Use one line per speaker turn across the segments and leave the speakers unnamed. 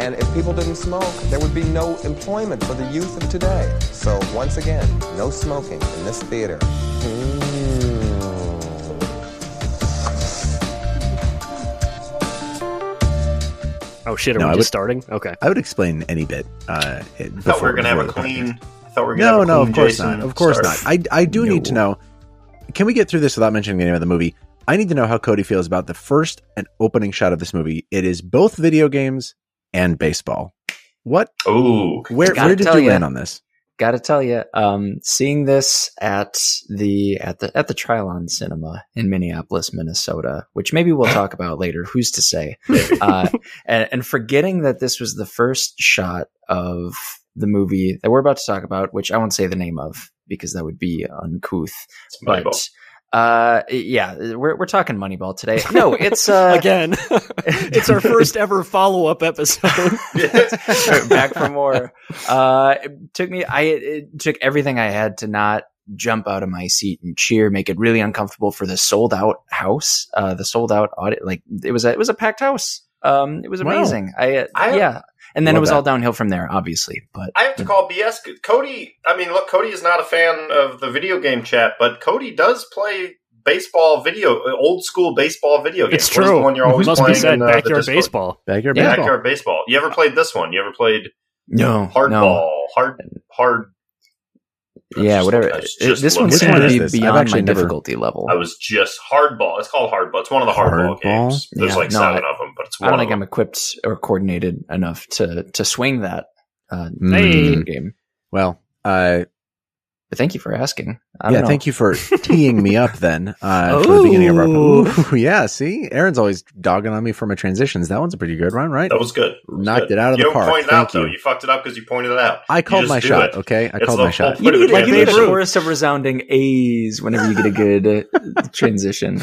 And if people didn't smoke, there would be no employment for the youth of today. So once again, no smoking in this theater.
Oh shit, are
No,
we
I
just
would-
starting? Okay.
I would explain any bit. Uh,
I thought we were gonna have a clean. I thought we were gonna
No, no, of course
Jason
not. Of course
start.
not. I I do need to know. Can we get through this without mentioning the name of the movie? I need to know how Cody feels about the first and opening shot of this movie. It is both video games and baseball. What?
Oh,
Where where did
tell
you land on this?
Gotta tell you, um, seeing this at the at the at the Trylon Cinema in Minneapolis, Minnesota, which maybe we'll talk about later. Who's to say? Uh, and, and forgetting that this was the first shot of the movie that we're about to talk about, which I won't say the name of because that would be uncouth.
It's
But
Moneyball.
Uh, yeah, we're we're talking Moneyball today. No, it's uh,
Again, it's our first ever follow up episode.
back for more. Uh, it took me. I it took everything I had to not jump out of my seat and cheer, make it really uncomfortable for the sold out house. Uh, the sold out audit, like it was a, it was a packed house. Um, it was
Wow.
amazing. I, uh,
I-
yeah, and then it was
that.
all downhill from there, obviously. But
I have to call BS. Cody, I mean, look, Cody is not a fan of the video game chat, but Cody does play baseball video, old school baseball video games.
It's
What is the
true.
one you're always
Must
playing
be said,
in, uh,
backyard baseball.
Backyard
Yeah.
baseball.
Backyard baseball. You ever played this one? You ever played
no,
hardball?
no,
Hard, hard.
Yeah,
just
whatever.
looking- I was
It-
just
this one
looking
seemed to
it.
be
I've
beyond my
actually never-
difficulty level.
I was just hardball. It's called hardball. It's one of the hardball,
Hardball?
games. There's
Yeah,
like
no,
seven
I-
of them, but it's one.
I don't
of
think I'm equipped or coordinated enough to to swing that uh,
Mm.
game.
Well, uh,
But thank you for asking. I
yeah,
don't know.
thank you for teeing me up then uh, for the beginning of our.
Ooh.
Ooh, yeah, see, Aaron's always dogging on me for my transitions. That one's a pretty good one, right?
That was good. That was
Knocked
good.
it out of
you
the park.
point it
Thank
out though.
you.
You fucked it up because you pointed it out.
I called my shot.
it.
Okay, I
It's
called my shot.
You
Put
need like you need a chorus of resounding A's whenever you get a good uh, transition.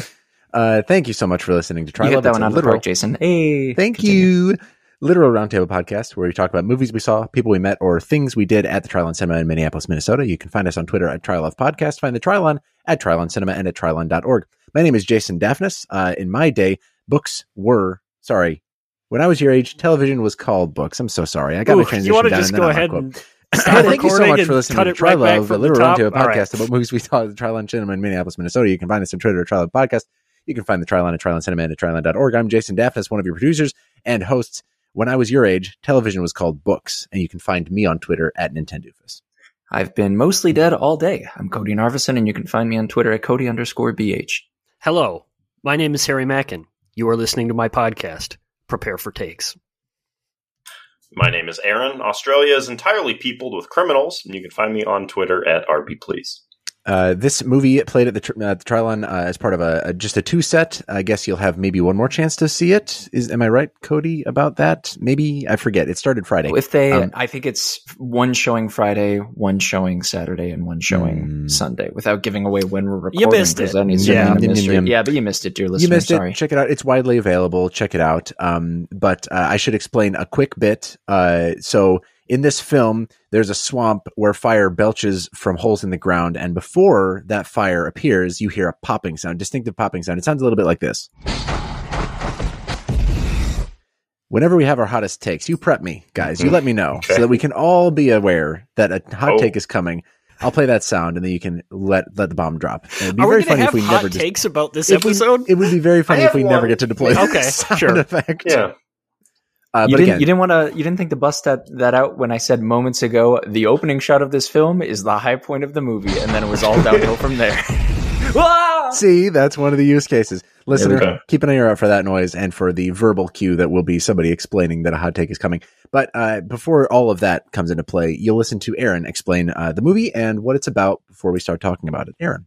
Uh, thank you so much for listening to Try
you
Love.
get that one
a
out of the
literal-
park, Jason. Hey,
Thank
continue.
you. Literal Roundtable podcast where we talk about movies we saw, people we met, or things we did at the Trylon Cinema in Minneapolis, Minnesota. You can find us on Twitter at Trylove Podcast. Find the Trylon at Trylon Cinema and at Trylon.org. My name is Jason Daphnis. Uh, in my day, books were, sorry, when I was your age, television was called books. I'm so sorry. I got
Ooh,
my transition
you want to just go ahead and
Thank you so much for listening to
it right
Trylove, a literal roundtable
All right.
podcast about movies we saw at the Trylon Cinema in Minneapolis, Minnesota. You can find us on Twitter at Trylon Podcast. You can find the Trylon at Trylon Cinema and at Trylon.org. I'm Jason Daphnis, one of your producers and hosts. When I was your age, television was called books, and you can find me on Twitter at Nintendoofus.
I've been mostly dead all day. I'm Cody Narvison, and you can find me on Twitter at Cody underscore BH.
Hello, my name is Harry Mackin. You are listening to my podcast. Prepare for takes.
My name is Aaron. Australia is entirely peopled with criminals, and you can find me on Twitter at RBPlease.
Uh, this movie played at the, tr- uh, the Trylon uh, as part of a, a just a two set. I guess you'll have maybe one more chance to see it. Is am I right, Cody, about that? Maybe I forget. It started Friday.
If they,
Um,
I think it's one showing Friday, one showing Saturday, and one showing
Mm.
Sunday. Without giving away when we're recording,
You missed
'cause
it.
That
Yeah.
to remain a
Yum, yum,
mystery.
yum.
Yeah, but you missed it, dear listener.
you missed
Sorry.
it. Check it out. It's widely available. Check it out. Um, but uh, I should explain a quick bit. Uh, so in this film, there's a swamp where fire belches from holes in the ground, and before that fire appears, you hear a popping sound, distinctive popping sound. It sounds a little bit like this. Whenever we have our hottest takes, you prep me, guys. You let me know
Okay.
so that we can all be aware that a hot
Oh.
take is coming. I'll play that sound, and then you can let let the bomb drop. It'd be
Are
very
we going
funny
to
if
have
we
hot
never just
takes about this
if we-
episode?
it would be very funny if we
have
never get to deploy
Okay,
the sound
sure.
effect.
Yeah.
Uh,
you
but
didn't.
again,
you didn't want to. You didn't think to bust that that out when I said moments ago. The opening shot of this film is the high point of the movie, and then it was all downhill from there.
See that's one of the use cases. Listener, keep an ear out for that noise and for the verbal cue that will be somebody explaining that a hot take is coming. But uh, before all of that comes into play, you'll listen to Aaron explain uh, the movie and what it's about before we start talking about it. Aaron,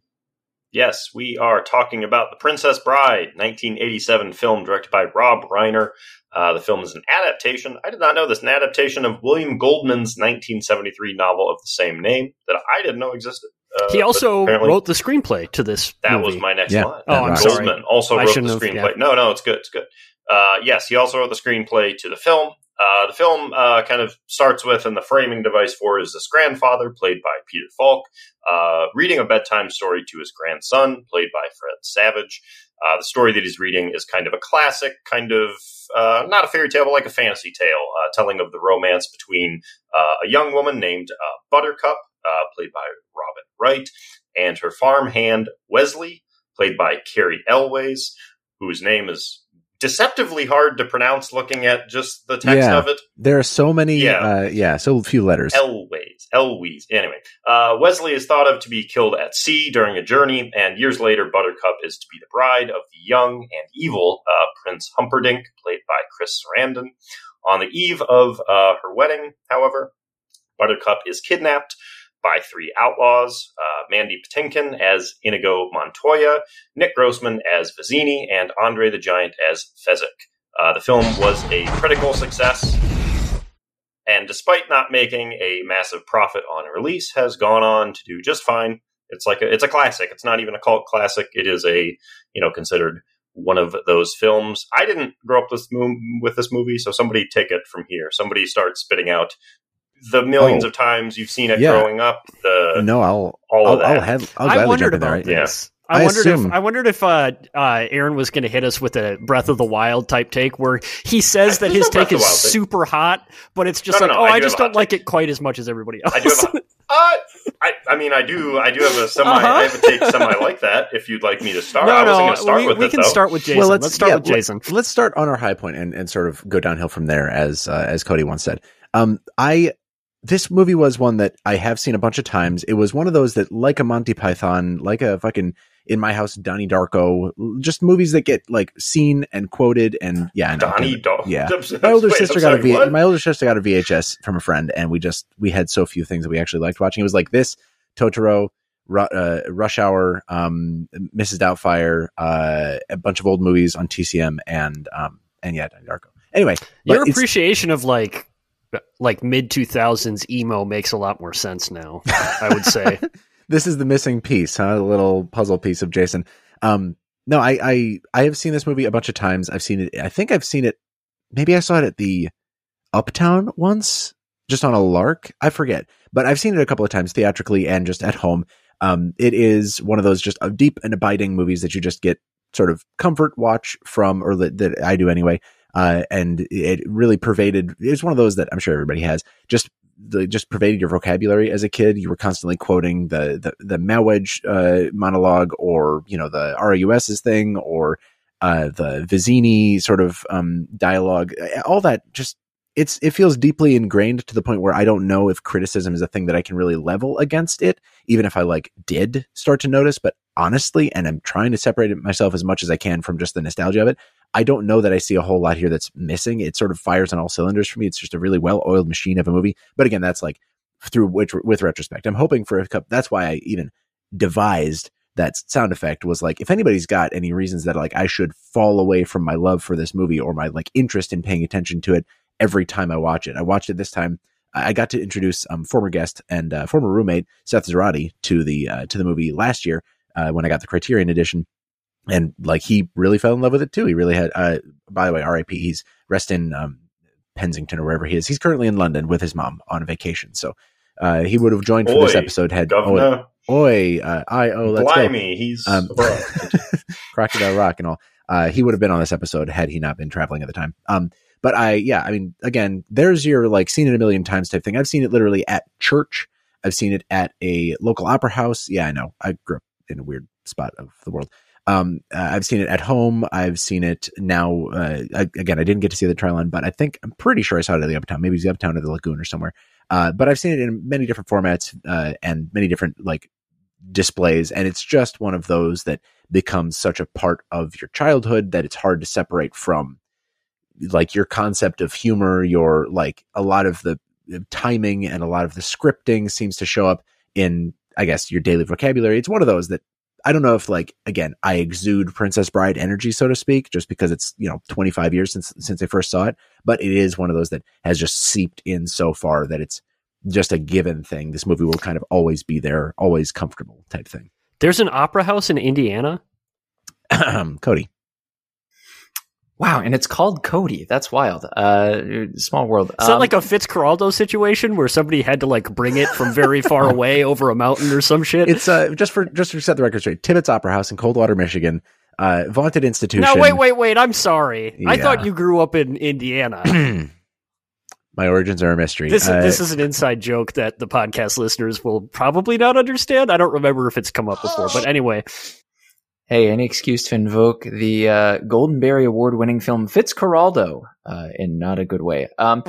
Yes, we are talking about The Princess Bride, 1987 film directed by Rob Reiner. Uh, the film is an adaptation. I did not know this, an adaptation of William Goldman's 1973 novel of the same name that I didn't know existed. Uh,
He also wrote the screenplay to this
That
movie.
was my next
Yeah.
line.
Oh, I'm
Right.
sorry.
Goldman also wrote the
shouldn't have-
screenplay.
yeah.
No, no, it's good. It's good. Uh, yes, he also wrote the screenplay to the film. Uh, the film uh, kind of starts with, and the framing device for it is this grandfather, played by Peter Falk, uh, reading a bedtime story to his grandson, played by Fred Savage. Uh, the story that he's reading is kind of a classic, kind of uh, not a fairy tale, but like a fantasy tale, uh, telling of the romance between uh, a young woman named uh, Buttercup, uh, played by Robin Wright, and her farm hand Wesley, played by Cary Elwes, whose name is deceptively hard to pronounce looking at just the text
Yeah.
of it.
There are so many,
Yeah.
uh, yeah, so few letters.
Elwes. Elwes. Anyway, uh, Wesley is thought of to be killed at sea during a journey, and years later, Buttercup is to be the bride of the young and evil uh, Prince Humperdinck, played by Chris Sarandon. On the eve of uh, her wedding, however, Buttercup is kidnapped by three outlaws uh, Mandy Patinkin as Inigo Montoya, Nick Grossman as Vizzini, and Andre the Giant as Fezzik. Uh, the film was a critical success, and despite not making a massive profit on release, has gone on to do just fine. It's like a, it's a classic. It's not even a cult classic. It is a you know considered one of those films. I didn't grow up mo- with this movie, so somebody take it from here. Somebody start spitting out the millions
Oh.
of times you've seen it
Yeah.
growing up. The
no, I'll,
all
I'll,
of that.
I'll, have, I'll
I wondered
jump in there.
about
Right?
Yeah.
this. I,
I
wondered
assume-
if I wondered if uh, uh, Aaron was going to hit us with a Breath of the Wild type take, where he says that his take is
the Wild take.
super hot, but it's just
No, no,
like,
no,
oh,
I
I,
do
just don't
hot
like it quite as much as everybody else.
I do have a, uh, I, I mean, I do, I do have a semi,
Uh-huh.
I have a take semi like that. If you'd like me to start,
no,
I wasn't
no,
going to start
we,
with
we
it
can
though.
start with Jason. Well, let's, start
yeah,
with Jason.
Let, us start on our high point and, and sort of go downhill from there, as uh, as Cody once said. Um, I this movie was one that I have seen a bunch of times. It was one of those that, like a Monty Python, like a fucking in my house, Donnie Darko, just movies that get like seen and quoted. And yeah, I
Donnie Darko.
Yeah. My older
I'm
sister got a
sorry,
V.
what?
My older sister got a VHS from a friend, and we just we had so few things that we actually liked watching. It was like this, Totoro, Ru- uh, Rush Hour, um, Mrs. Doubtfire, uh, a bunch of old movies on TCM, and um, and yeah, Donnie Darko. Anyway,
Your appreciation of like like mid two thousands emo makes a lot more sense now. I would say.
this is the missing piece, huh? The little puzzle piece of Jason. Um, no, I, I, I have seen this movie a bunch of times. I've seen it. I think I've seen it. Maybe I saw it at the Uptown once, just on a lark. I forget, but I've seen it a couple of times theatrically and just at home. Um, it is one of those just uh, deep and abiding movies that you just get sort of comfort watch from, or that, that I do anyway. Uh, and it really pervaded. It's one of those that I'm sure everybody has. Just the just pervaded your vocabulary as a kid. You were constantly quoting the the the Mawwiage uh, monologue, or you know the ROUS's thing, or uh, the Vizzini sort of um, dialogue. All that just it's it feels deeply ingrained to the point where I don't know if criticism is a thing that I can really level against it, even if I like did start to notice. But honestly, and I'm trying to separate myself as much as I can from just the nostalgia of it. I don't know that I see a whole lot here that's missing. It sort of fires on all cylinders for me. It's just a really well oiled machine of a movie. But again, that's like through which with retrospect. I'm hoping for a cup. That's why I even devised that sound effect was like if anybody's got any reasons that like I should fall away from my love for this movie or my like interest in paying attention to it every time I watch it. I watched it this time. I got to introduce um, former guest and uh, former roommate Seth Zarati to the uh, to the movie last year uh, when I got the Criterion edition, and like he really fell in love with it too. He really had. Uh, by the way, R.I.P. He's rest in um, Pensington or wherever he is. He's currently in London with his mom on vacation, so uh, he would have joined for this episode. Had
Governor,
oi, oi uh, I oh let's go
blimey, he's
Um. Crocodile Rock and all. Uh, he would have been on this episode had he not been traveling at the time. Um, but I, yeah, I mean, again, there's your like seen it a million times type thing. I've seen it literally at church. I've seen it at a local opera house. Yeah, I know. I grew up in a weird spot of the world. Um, uh, I've seen it at home. I've seen it now. Uh, I, again, I didn't get to see the Trylon, but I think I'm pretty sure I saw it at the Uptown. Maybe it's the Uptown or the Lagoon or somewhere. Uh, but I've seen it in many different formats uh, and many different like displays, and it's just one of those that becomes such a part of your childhood that it's hard to separate from like your concept of humor your like a lot of the timing and a lot of the scripting seems to show up in i guess your daily vocabulary it's one of those that I don't know if like again I exude Princess Bride energy, so to speak, just because it's you know 25 years since since I first saw it. But it is one of those that has just seeped in so far that it's just a given thing. This movie will kind of always be there, always comfortable type thing.
There's an opera house in Indiana.
Cody.
Wow, and it's called Cody. That's wild. Uh, small world.
Is that like a Fitzcarraldo situation where somebody had to like bring it from very far away over a mountain or some shit?
It's uh just for just to set the record straight. Tibbetts Opera House in Coldwater, Michigan. Uh, vaunted institution.
no, wait, wait, wait. I'm sorry. I thought you grew up in Indiana.
My origins are a mystery.
This
Uh,
this is an inside joke that the podcast listeners will probably not understand. I don't remember if it's come up before, but anyway,
Hey, any excuse to invoke the uh, Golden Berry Award winning film Fitzcarraldo uh, in not a good way. Um,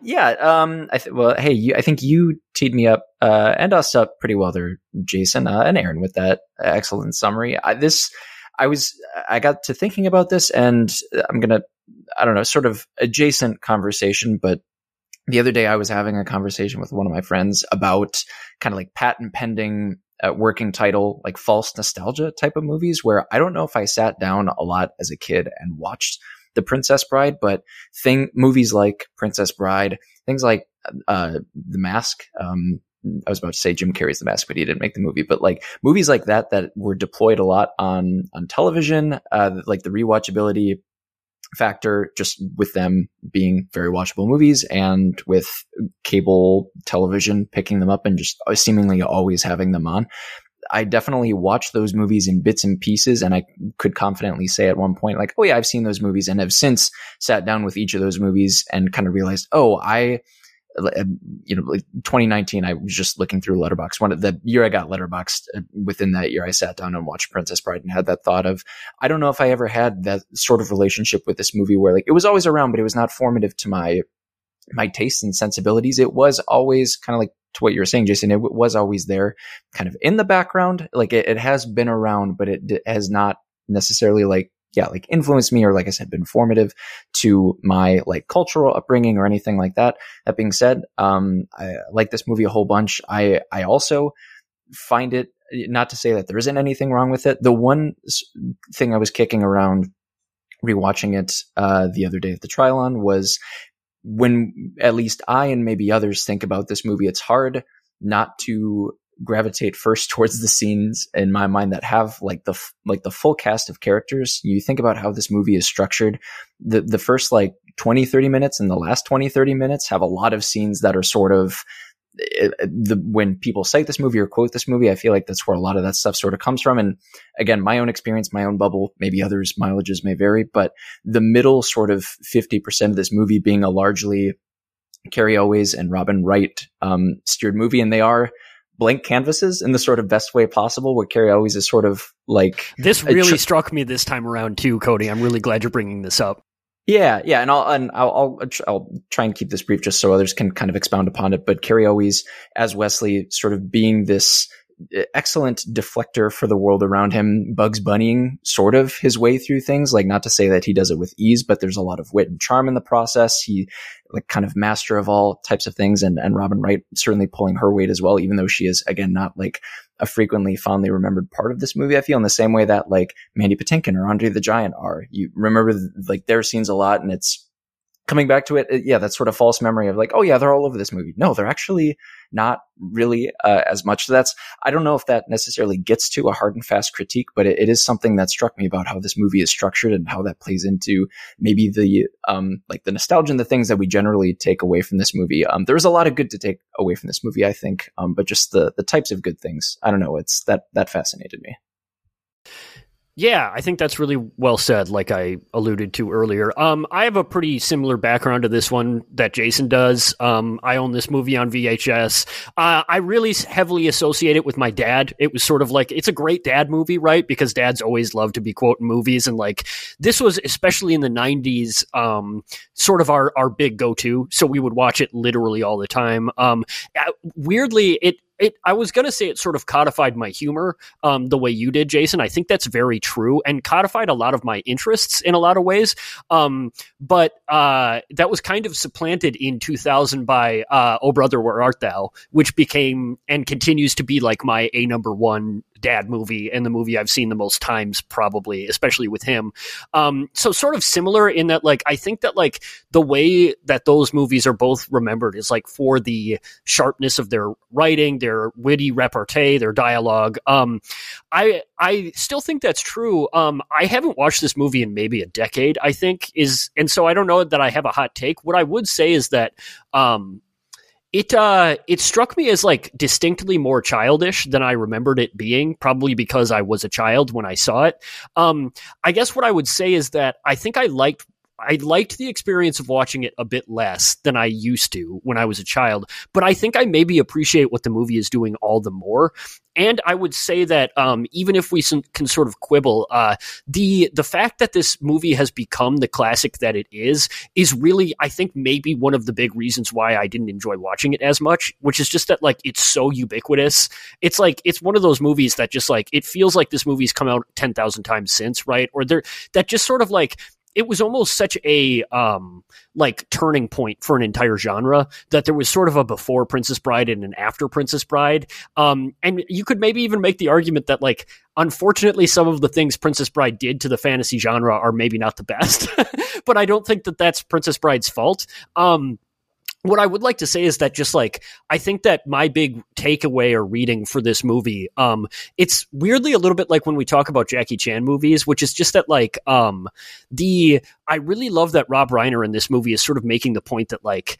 yeah, um, I th- well, hey, you, I think you teed me up uh, and us up pretty well there, Jason uh, and Aaron, with that excellent summary. I, this, I was, I got to thinking about this, and I'm gonna, I don't know, sort of adjacent conversation, but the other day I was having a conversation with one of my friends about kind of like patent pending uh, working title, like false nostalgia type of movies, where I don't know if I sat down a lot as a kid and watched The Princess Bride, but thing movies like Princess Bride, things like uh, The Mask. Um, I was about to say Jim Carrey's The Mask, but he didn't make the movie. But like movies like that that were deployed a lot on on television, uh, like the rewatchability factor just with them being very watchable movies and with cable television picking them up and just seemingly always having them on. I definitely watched those movies in bits and pieces, and I could confidently say at one point, like, oh yeah, I've seen those movies, and have since sat down with each of those movies and kind of realized, oh, I, you know, like 2019, I was just looking through Letterboxd. One of the year I got Letterboxd, uh, within that year, I sat down and watched Princess Bride and had that thought of, I don't know if I ever had that sort of relationship with this movie where like it was always around, but it was not formative to my my tastes and sensibilities. It was always kind of like to what you were saying, Jason. It was always there, kind of in the background. Like it, it has been around, but it has not necessarily like yeah, like influenced me or like I said, been formative to my like cultural upbringing or anything like that. That being said, um, I like this movie a whole bunch. I I also find it not to say that there isn't anything wrong with it. The one thing I was kicking around rewatching it uh, the other day at the Trylon was when at least I and maybe others think about this movie, it's hard not to gravitate first towards the scenes in my mind that have like the like the full cast of characters. You think about how this movie is structured. The the first like 20 30 minutes and the last 20 30 minutes have a lot of scenes that are sort of the when people cite this movie or quote this movie, I feel like that's where a lot of that stuff sort of comes from. And again, my own experience, my own bubble, maybe others' mileages may vary, but the middle sort of 50% of this movie being a largely Cary Elwes and Robin Wright um, steered movie, and they are blank canvases in the sort of best way possible, where Cary Elwes is sort of like
this really
tr-
struck me this time around too, Cody. I'm really glad you're bringing this up.
Yeah, yeah, and I'll and I'll, I'll I'll try and keep this brief just so others can kind of expound upon it. But Cary Elwes, as Wesley, sort of being this excellent deflector for the world around him, Bugs Bunnying sort of his way through things. Like not to say that he does it with ease, but there's a lot of wit and charm in the process. He like kind of master of all types of things, and and Robin Wright certainly pulling her weight as well, even though she is again not like a frequently fondly remembered part of this movie. I feel in the same way that like Mandy Patinkin or Andre the Giant are. You remember like their scenes a lot, and it's coming back to it. it- Yeah, that sort of false memory of like, oh yeah, they're all over this movie. No, they're actually not really uh, as much. So that's I don't know if that necessarily gets to a hard and fast critique, but it, it is something that struck me about how this movie is structured and how that plays into maybe the um like the nostalgia and the things that we generally take away from this movie. Um, there was a lot of good to take away from this movie, I think. Um, but just the the types of good things, I don't know. It's that that fascinated me.
Yeah, I think that's really well said, like I alluded to earlier. Um, I have a pretty similar background to this one that Jason does. Um, I own this movie on VHS. Uh, I really heavily associate it with my dad. It was sort of like, it's a great dad movie, right? Because dads always love to be quoting movies. And like, this was, especially in the 90s, um, sort of our, our big go to. So we would watch it literally all the time. Um, uh, weirdly, it, it, I was gonna say it sort of codified my humor, um, the way you did, Jason. I think that's very true, and codified a lot of my interests in a lot of ways. Um, but uh, that was kind of supplanted in 2000 by uh, "Oh Brother, Where Art Thou," which became and continues to be like my a number one dad movie and the movie I've seen the most times, probably, especially with him. Um, so sort of similar in that, like, I think that like the way that those movies are both remembered is like for the sharpness of their writing, their witty repartee, their dialogue. Um, I I still think that's true. Um, I haven't watched this movie in maybe a decade. I think is, and so I don't know that I have a hot take. What I would say is that um, it uh it struck me as like distinctly more childish than I remembered it being, probably because I was a child when I saw it. Um I guess what I would say is that I think I liked I liked the experience of watching it a bit less than I used to when I was a child, but I think I maybe appreciate what the movie is doing all the more. And I would say that um, even if we can sort of quibble, uh, the the fact that this movie has become the classic that it is is really, I think, maybe one of the big reasons why I didn't enjoy watching it as much. Which is just that like it's so ubiquitous. It's like it's one of those movies that just like it feels like this movie's come out ten thousand times since, right? Or there that just sort of like it was almost such a um, like turning point for an entire genre that there was sort of a before Princess Bride and an after Princess Bride. Um, and you could maybe even make the argument that like unfortunately some of the things Princess Bride did to the fantasy genre are maybe not the best, but I don't think that that's Princess Bride's fault. Um, what I would like to say is that just like I think that my big takeaway or reading for this movie, um, it's weirdly a little bit like when we talk about Jackie Chan movies, which is just that like um, the I really love that Rob Reiner in this movie is sort of making the point that like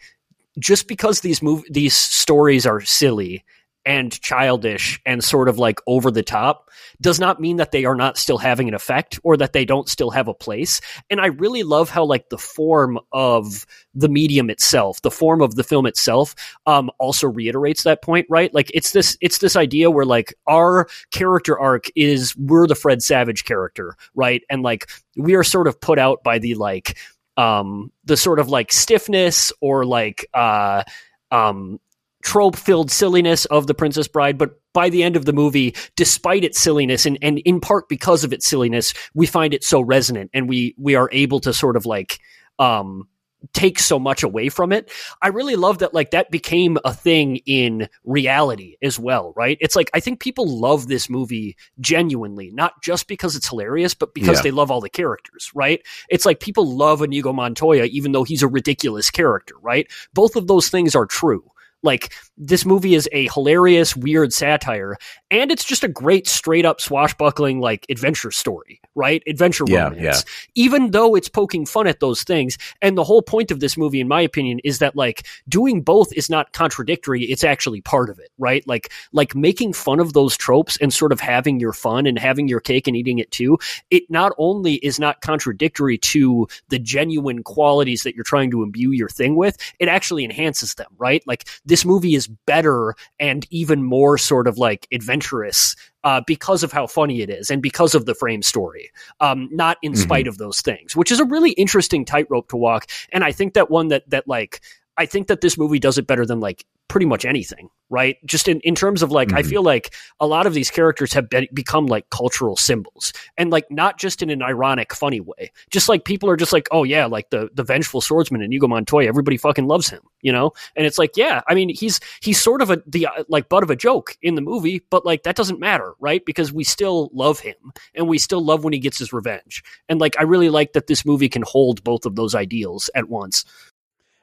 just because these mov- these stories are silly and childish and sort of like over the top does not mean that they are not still having an effect or that they don't still have a place. And I really love how like the form of the medium itself, the form of the film itself, um, also reiterates that point, right? Like it's this, it's this idea where like our character arc is we're the Fred Savage character, right? And like we are sort of put out by the like, um, the sort of like stiffness or like, uh, um, trope filled silliness of The Princess Bride, but by the end of the movie, despite its silliness and, and in part because of its silliness, we find it so resonant and we we are able to sort of like um take so much away from it. I really love that like that became a thing in reality as well, right? It's like I think people love this movie genuinely, not just because it's hilarious, but because yeah. they love all the characters, right? It's like people love Inigo Montoya even though he's a ridiculous character, right? Both of those things are true. Like this movie is a hilarious, weird satire, and it's just a great, straight up swashbuckling like adventure story, right? Adventure yeah, romance. Yeah. Even though it's poking fun at those things, and the whole point of this movie, in my opinion, is that like doing both is not contradictory; it's actually part of it, right? Like like making fun of those tropes and sort of having your fun and having your cake and eating it too. It not only is not contradictory to the genuine qualities that you're trying to imbue your thing with, it actually enhances them, right? Like this movie is better and even more sort of like adventurous uh, because of how funny it is and because of the frame story, um, not in mm-hmm. spite of those things, which is a really interesting tightrope to walk. And I think that one that that like I think that this movie does it better than like pretty much anything, right? Just in, in terms of like, mm-hmm. I feel like a lot of these characters have be- become like cultural symbols and like not just in an ironic, funny way. Just like people are just like, oh yeah, like the, the vengeful swordsman Inigo Montoya, everybody fucking loves him, you know? And it's like, yeah, I mean, he's, he's sort of a, the like butt of a joke in the movie, but like that doesn't matter, right? Because we still love him and we still love when he gets his revenge. And like, I really like that this movie can hold both of those ideals at once.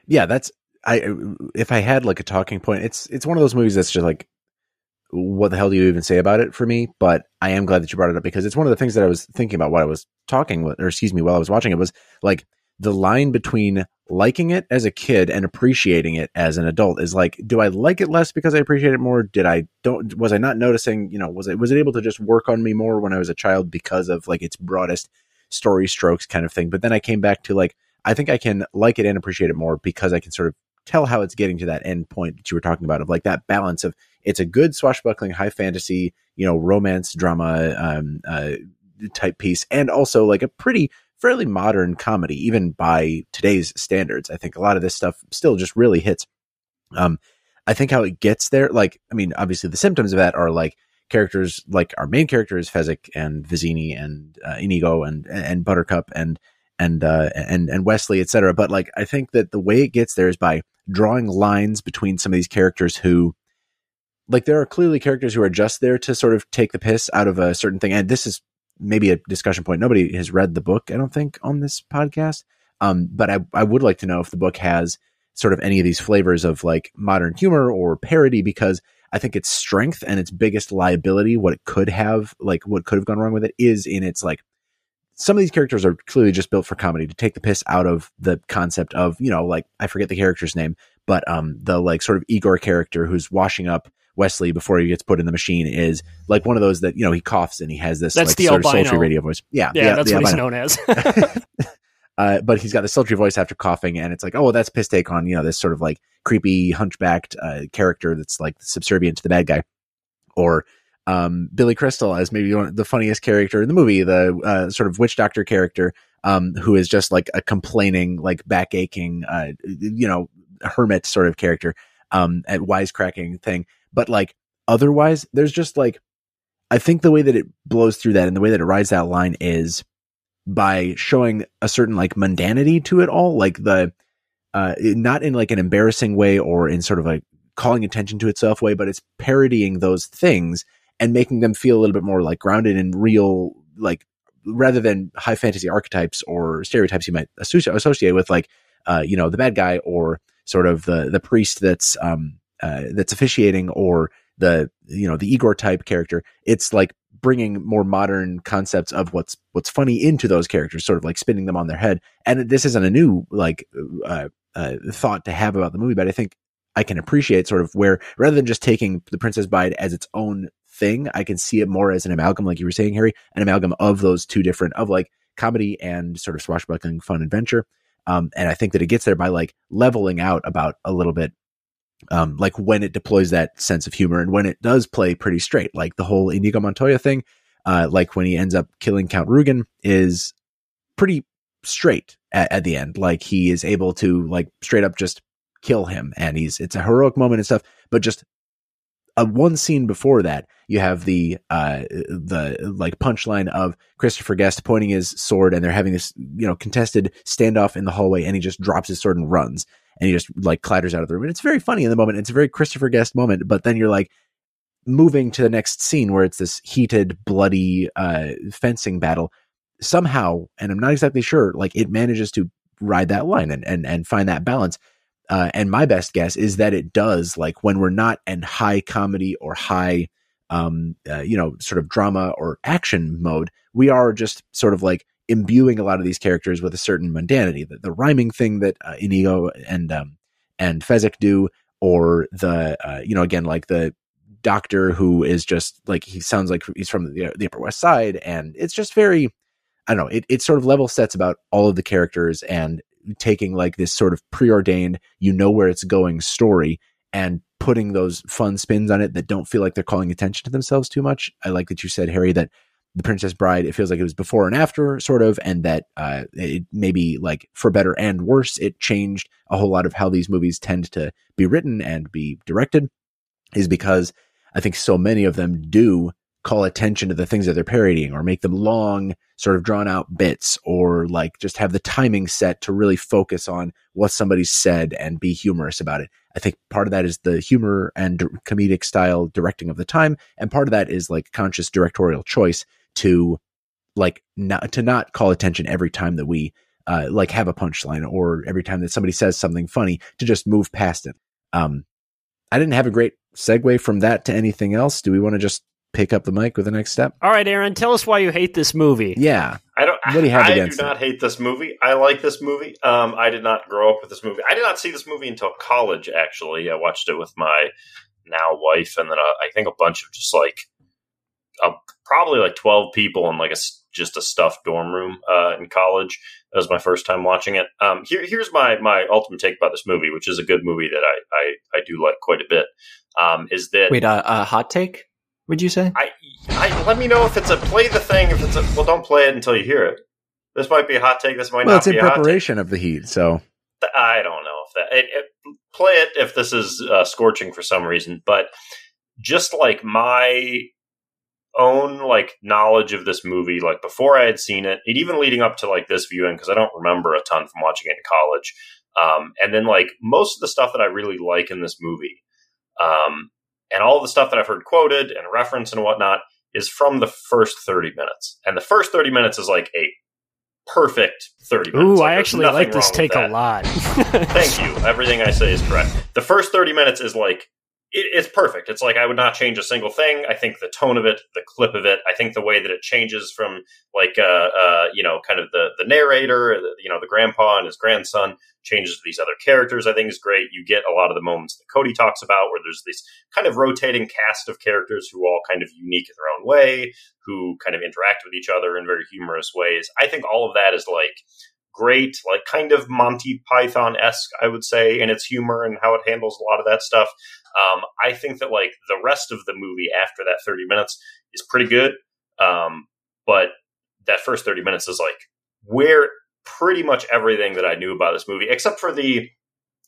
Yeah, that's I if I had like a talking point, it's it's one of those movies that's just like, what the hell do you even say about it for me? But I am glad that you brought it up because it's one of the things that I was thinking about while I was talking, with, or excuse me, while I was watching it was like the line between liking it as a kid and appreciating it as an adult is like, do I like it less because I appreciate it more? Did I don't was I not noticing? You know, was it was it able to just work on me more when I was a child because of like its broadest story strokes kind of thing? But then I came back to like. I think I can like it and appreciate it more because I can sort of tell how it's getting to that end point that you were talking about of like that balance of it's a good swashbuckling high fantasy, you know, romance drama um, uh, type piece, and also like a pretty fairly modern comedy, even by today's standards. I think a lot of this stuff still just really hits. Um, I think how it gets there, like, I mean, obviously the symptoms of that are like characters, like our main character is and Vizzini and uh, Inigo and and Buttercup and and uh, and and Westley, etc. But like, I think that the way it gets there is by drawing lines between some of these characters who like there are clearly characters who are just there to sort of take the piss out of a certain thing. And this is maybe a discussion point. Nobody has read the book, I don't think, on this podcast. Um, but I, I would like to know if the book has sort of any of these flavors of like modern humor or parody because I think its strength and its biggest liability, what it could have, like what could have gone wrong with it, is in its like some of these characters are clearly just built for comedy to take the piss out of the concept of, you know, like I forget the character's name, but um the like sort of Igor character who's washing up Wesley before he gets put in the machine is like one of those that, you know, he coughs and he has this
That's
like
the
sort of
albino.
sultry radio voice. Yeah.
Yeah,
the-
that's
the
what he's known as.
uh, but he's got the sultry voice after coughing, and it's like, oh, well, that's piss take on you know this sort of like creepy hunchbacked uh, character that's like subservient to the bad guy, or um, Billy Crystal as maybe one, the funniest character in the movie, the uh, sort of witch doctor character, um, who is just like a complaining, like back aching, uh, you know, hermit sort of character, um, at wisecracking thing, but like otherwise, there's just like. I think the way that it blows through that and the way that it rides that line is by showing a certain like mundanity to it all, like the uh not in like an embarrassing way or in sort of a calling attention to itself way, but it's parodying those things and making them feel a little bit more like grounded in real like rather than high fantasy archetypes or stereotypes you might associate, with like uh you know the bad guy or sort of the the priest that's um uh that's officiating or the you know the Igor type character it's like bringing more modern concepts of what's what's funny into those characters sort of like spinning them on their head. And this isn't a new like uh, uh thought to have about the movie but i think i can appreciate sort of where rather than just taking the princess bride as its own thing i can see it more as an amalgam like you were saying harry an amalgam of those two different of like comedy and sort of swashbuckling fun adventure um and i think that it gets there by like leveling out about a little bit um, like when it deploys that sense of humor and when it does play pretty straight, like the whole Inigo Montoya thing, uh, like when he ends up killing Count Rugen is pretty straight at, at the end. Like he is able to like straight up just kill him and he's, it's a heroic moment and stuff, but just a one scene before that, you have the, uh, the like punchline of Christopher Guest pointing his sword and they're having this, you know, contested standoff in the hallway and he just drops his sword and runs and he just like clatters out of the room. And it's very funny in the moment. It's a very Christopher Guest moment, but then you're like moving to the next scene where it's this heated, bloody uh, fencing battle. Somehow, and I'm not exactly sure, like it manages to ride that line and and and find that balance. Uh, and my best guess is that it does, like when we're not in high comedy or high, um, uh, you know, sort of drama or action mode, we are just sort of like imbuing a lot of these characters with a certain mundanity. The, the rhyming thing that uh, Inigo and um, and Fezzik do, or the uh, you know again like the doctor who is just like he sounds like he's from the, the Upper West Side, and it's just very I don't know. It it sort of level sets about all of the characters and taking like this sort of preordained, you know where it's going story and putting those fun spins on it that don't feel like they're calling attention to themselves too much. I like that you said, Harry, that the Princess Bride, it feels like it was before and after, sort of, and that uh, it maybe like for better and worse, it changed a whole lot of how these movies tend to be written and be directed, is because I think so many of them do call attention to the things that they're parodying or make them long, sort of drawn out bits, or like just have the timing set to really focus on what somebody said and be humorous about it. I think part of that is the humor and comedic style directing of the time, and part of that is like conscious directorial choice to like not to not call attention every time that we uh, like have a punchline or every time that somebody says something funny to just move past it. Um, I didn't have a great segue from that to anything else. Do we want to just pick up the mic with the next step?
All right, Aaron, tell us why you hate this movie.
Yeah.
I don't.
What do you have
I do
against
not hate this movie. I like this movie. Um, I did not grow up with this movie. I did not see this movie until college. Actually, I watched it with my now wife, and then uh, I think a bunch of just like uh, probably like twelve people in like a s- just a stuffed dorm room uh, in college. That was my first time watching it. Um, here, here's my my ultimate take about this movie, which is a good movie that I I, I do like quite a bit. Um, is that
Wait, uh, a hot take? Would you say?
I, I let me know if it's a play the thing. If it's a well, don't play it until you hear it. This might be a hot take. This might
Well,
not
it's in
be a hot take.
preparation of the heat, so
I don't know if that. It, it, play it if this is uh, scorching for some reason, but just like my own like knowledge of this movie, like before I had seen it, and even leading up to like this viewing, because I don't remember a ton from watching it in college. Um, and then like most of the stuff that I really like in this movie, um, and all the stuff that I've heard quoted and referenced and whatnot is from the first 30 minutes. And the first 30 minutes is like a perfect 30 minutes.
Ooh,
like,
I actually like this take a lot.
Thank you. Everything I say is correct. The first 30 minutes is like, it, it's perfect. It's like I would not change a single thing. I think the tone of it, the clip of it, I think the way that it changes from like, uh, uh, you know, kind of the, the narrator, you know, the grandpa and his grandson changes to these other characters, I think is great. You get a lot of the moments that Cody talks about where there's this kind of rotating cast of characters who all kind of unique in their own way, who kind of interact with each other in very humorous ways. I think all of that is like, great, like kind of Monty Python esque, I would say, in its humor and how it handles a lot of that stuff. Um, I think that like the rest of the movie after that 30 minutes is pretty good. Um, but that first 30 minutes is like where pretty much everything that I knew about this movie, except for the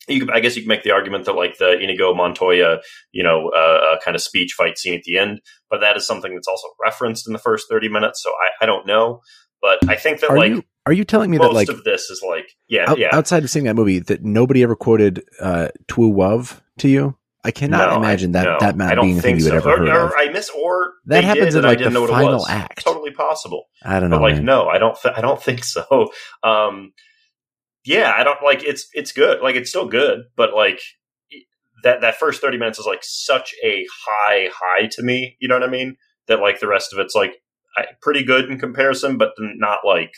I guess you can make the argument that like the Inigo Montoya, you know, uh, uh, kind of speech fight scene at the end, but that is something that's also referenced in the first 30 minutes. So I, I don't know, but I think that
Are
like
you are you telling me that like most
of this is like, yeah,
out-
yeah.
outside of seeing that movie that nobody ever quoted uh Twu to you? I cannot
No, I-
imagine that
no,
that
I
not being a thing
think
you
so.
ever
or,
heard
or
of.
I miss, or
That happens in, like, the final act.
Totally possible.
I don't know.
but like,
man.
no, I don't. Th- I don't think so. Um, yeah, I don't like. It's it's good. Like, it's still good, but like that that first thirty minutes is like such a high high to me. You know what I mean? That like the rest of it's like I, pretty good in comparison, but not like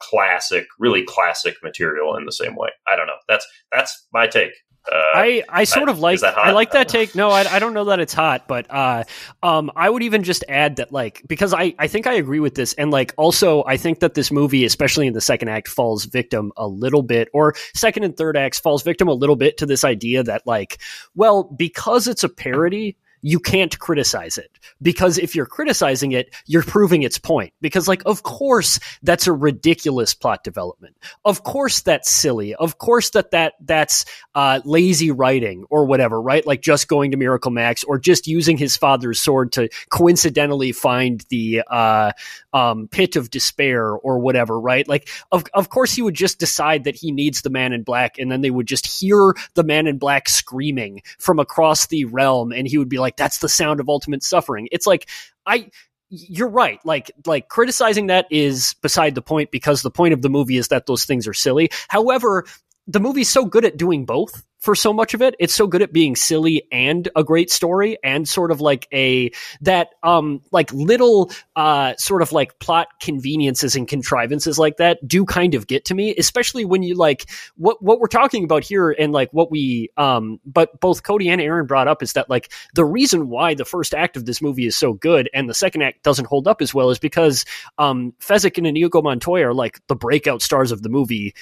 classic, really classic material in the same way. I don't know. That's that's my take. Uh,
I, I sort
I-
of like
is that hot?
I like that take. No, I, I don't know that it's hot, but uh, um, I would even just add that like because I, I think I agree with this, and like also I think that this movie, especially in the second act, falls victim a little bit, or second and third acts falls victim a little bit to this idea that like, well, because it's a parody. You can't criticize it because if you're criticizing it, you're proving its point. Because, like, of course, that's a ridiculous plot development. Of course, that's silly. Of course, that that that's uh, lazy writing or whatever, right? Like just going to Miracle Max or just using his father's sword to coincidentally find the uh, um, pit of despair or whatever, right? Like, of of course, he would just decide that he needs the Man in Black, and then they would just hear the Man in Black screaming from across the realm, and he would be like, "That's the sound of ultimate suffering." It's like I you're right. Like like criticizing that is beside the point because the point of the movie is that those things are silly. However, the movie's so good at doing both for so much of it. It's so good at being silly and a great story and sort of like a that um like little uh sort of like plot conveniences and contrivances like that do kind of get to me, especially when you like what what we're talking about here and like what we um but both Cody and Aaron brought up is that like the reason why the first act of this movie is so good and the second act doesn't hold up as well is because um Fezzik and Inigo Montoya are like the breakout stars of the movie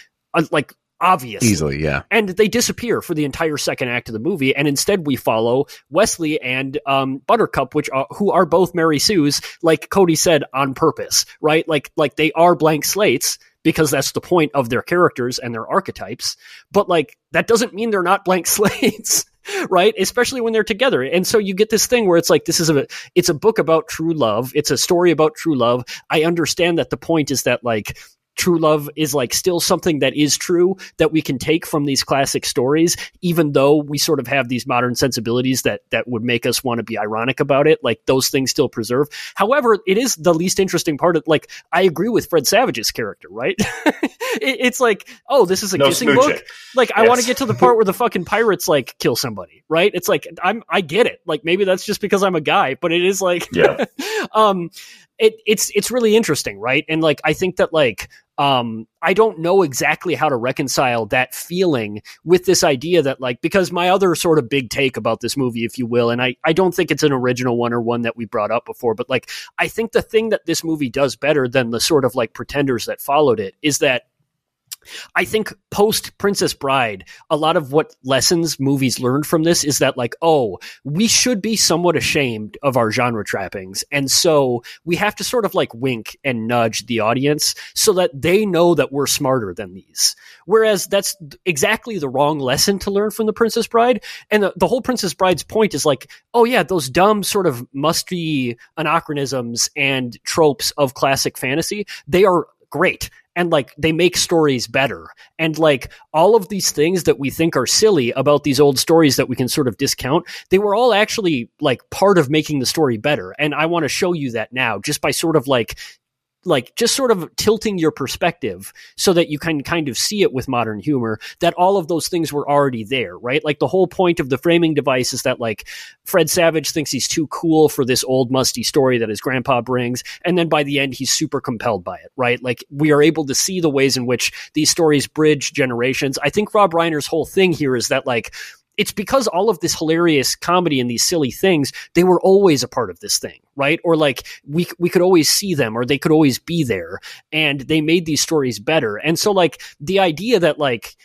like obviously.
Easily, yeah.
and they disappear for the entire second act of the movie and instead we follow wesley and um, buttercup which are who are both mary sue's like cody said on purpose right? Like like they are blank slates because that's the point of their characters and their archetypes. But like that doesn't mean they're not blank slates right? Especially when they're together. And so you get this thing where it's like this is a it's a book about true love. It's a story about true love. I understand that the point is that like true love is like still something that is true that we can take from these classic stories even though we sort of have these modern sensibilities that that would make us want to be ironic about it like those things still preserve however it is the least interesting part of like i agree with fred savage's character right it, it's like oh this is a
no
kissing book like I want to get to the part where the fucking pirates like kill somebody, right? It's like I'm I get it. Like maybe that's just because I'm a guy, but it is like
Yeah.
um it it's it's really interesting, right? And like I think that like um I don't know exactly how to reconcile that feeling with this idea that like because my other sort of big take about this movie if you will and I I don't think it's an original one or one that we brought up before but like I think the thing that this movie does better than the sort of like pretenders that followed it is that I think post Princess Bride, a lot of what lessons movies learned from this is that, like, oh, we should be somewhat ashamed of our genre trappings. And so we have to sort of like wink and nudge the audience so that they know that we're smarter than these. Whereas that's exactly the wrong lesson to learn from the Princess Bride. And the, the whole Princess Bride's point is like, oh, yeah, those dumb sort of musty anachronisms and tropes of classic fantasy, they are great and like they make stories better. And like all of these things that we think are silly about these old stories that we can sort of discount they were all actually like part of making the story better. And i want to show you that now just by sort of like like just sort of tilting your perspective so that you can kind of see it with modern humor that all of those things were already there, right? Like the whole point of the framing device is that like Fred Savage thinks he's too cool for this old musty story that his grandpa brings. And then by the end, he's super compelled by it, right? Like we are able to see the ways in which these stories bridge generations. I think Rob Reiner's whole thing here is that like it's because all of this hilarious comedy and these silly things, they were always a part of this thing, right? Or like we we could always see them or they could always be there and they made these stories better. And so like the idea that like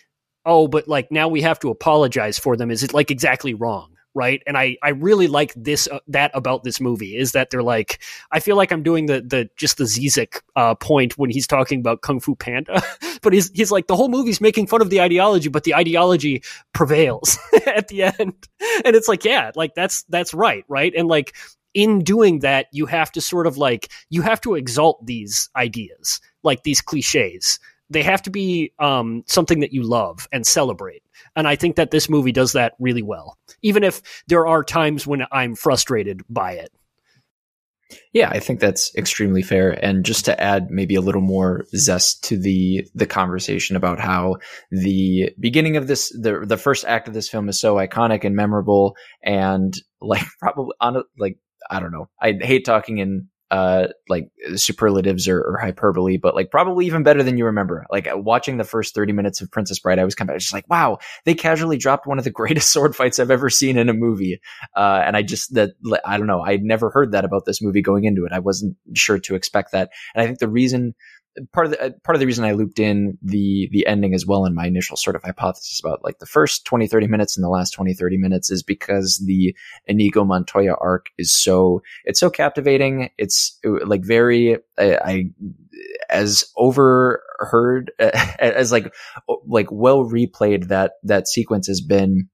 oh, but like now we have to apologize for them is it like exactly wrong right? And I I really like this uh, that about this movie is that they're like I feel like I'm doing the the just the Zizek uh, point when he's talking about Kung Fu Panda, but he's he's like the whole movie's making fun of the ideology, but the ideology prevails at the end, and it's like yeah, like that's that's right, right, and like in doing that you have to sort of like you have to exalt these ideas like these cliches they have to be um, something that you love and celebrate. And I think that this movie does that really well, even if there are times when I'm frustrated by it.
Yeah, I think that's extremely fair. And just to add maybe a little more zest to the the conversation about how the beginning of this the the first act of this film is so iconic and memorable and like probably on like I don't know. I hate talking in uh, like superlatives or, or, hyperbole, but like probably even better than you remember. Like watching the first 30 minutes of Princess Bride, I was kind of just like, wow, they casually dropped one of the greatest sword fights I've ever seen in a movie. Uh, and I just, that, I don't know, I'd never heard that about this movie going into it. I wasn't sure to expect that. And I think the reason part of the uh, part of the reason I looped in the the ending as well in my initial sort of hypothesis about like the first 20 30 minutes and the last 20 30 minutes is because the Inigo Montoya arc is so it's so captivating. It's uh, like very I, I as overheard as like like well replayed that that sequence has been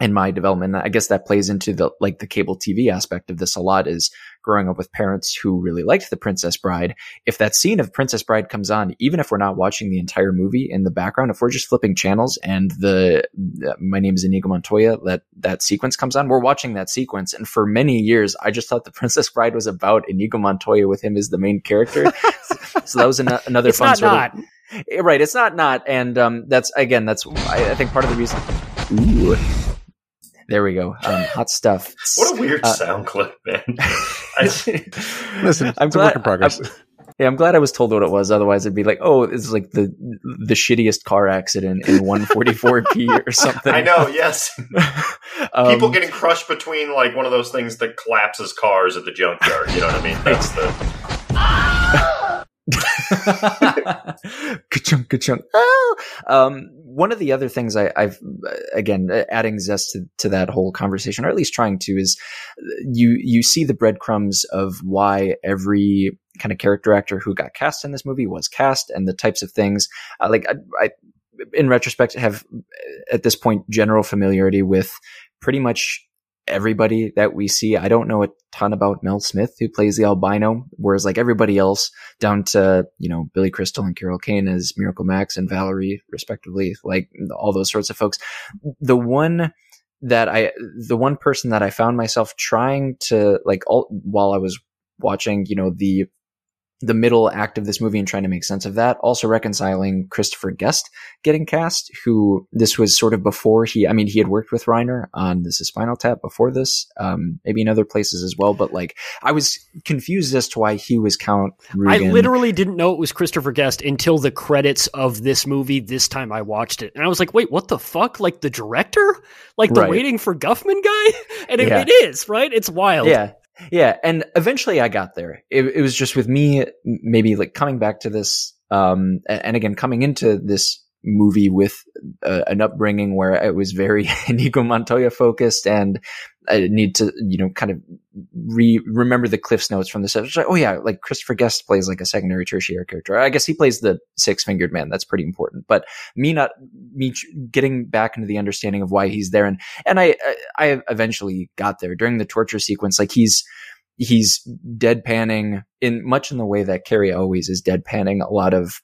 in my development. I guess that plays into the like the cable TV aspect of this a lot is growing up with parents who really liked The Princess Bride. If that scene of Princess Bride comes on, even if we're not watching the entire movie in the background, if we're just flipping channels and the uh, my name is Inigo Montoya, that that sequence comes on, we're watching that sequence. And for many years, I just thought The Princess Bride was about Inigo Montoya with him as the main character. so that was an- another
it's
fun
not
sort
not.
of. Right, it's not not, and um, that's again, that's I, I think part of the reason. Ooh. There we go. Um, hot stuff.
What a weird uh, sound clip, man. I,
Listen,
I'm
it's
glad,
a work in progress.
I'm, yeah, I'm glad I was told what it was. Otherwise, it'd be like, oh, it's like the the shittiest car accident in 144p or something.
I know. Yes.
um,
People getting crushed between like one of those things that collapses cars at the junkyard. You know what I mean? That's the.
ka-chunk, ka-chunk. Ah! Um, one of the other things I, have uh, again uh, adding zest to, to, that whole conversation, or at least trying to, is uh, you you see the breadcrumbs of why every kind of character actor who got cast in this movie was cast, and the types of things. Uh, like I, I, in retrospect, have at this point general familiarity with pretty much everybody that we see. I don't know a ton about Mel Smith, who plays the albino, whereas like everybody else, down to, you know, Billy Crystal and Carol Kane as Miracle Max and Valerie, respectively, like all those sorts of folks. The one that I, the one person that I found myself trying to like all, while I was watching, you know, the the middle act of this movie and trying to make sense of that. Also reconciling Christopher Guest getting cast, who this was sort of before he, I mean, he had worked with Reiner on This is Spinal Tap before this, um, maybe in other places as well. But like, I was confused as to why he was Count Rugen.
I literally didn't know it was Christopher Guest until the credits of this movie this time I watched it. And I was like, wait, what the fuck? Like the director? Like the
Right.
Waiting for Guffman guy? And it,
Yeah.
it is, right? It's wild.
Yeah. Yeah. And eventually I got there. It, it was just with me, maybe like coming back to this, um, and again, coming into this movie with uh, an upbringing where it was very Inigo Montoya focused and I need to, you know, kind of re remember the Cliff's notes from this. Like, oh yeah, like Christopher Guest plays like a secondary tertiary character. I guess he plays the six fingered man. That's pretty important. But me not, me getting back into the understanding of why he's there and, and I, I eventually got there during the torture sequence. Like he's, he's deadpanning in much in the way that Cary Elwes is deadpanning a lot of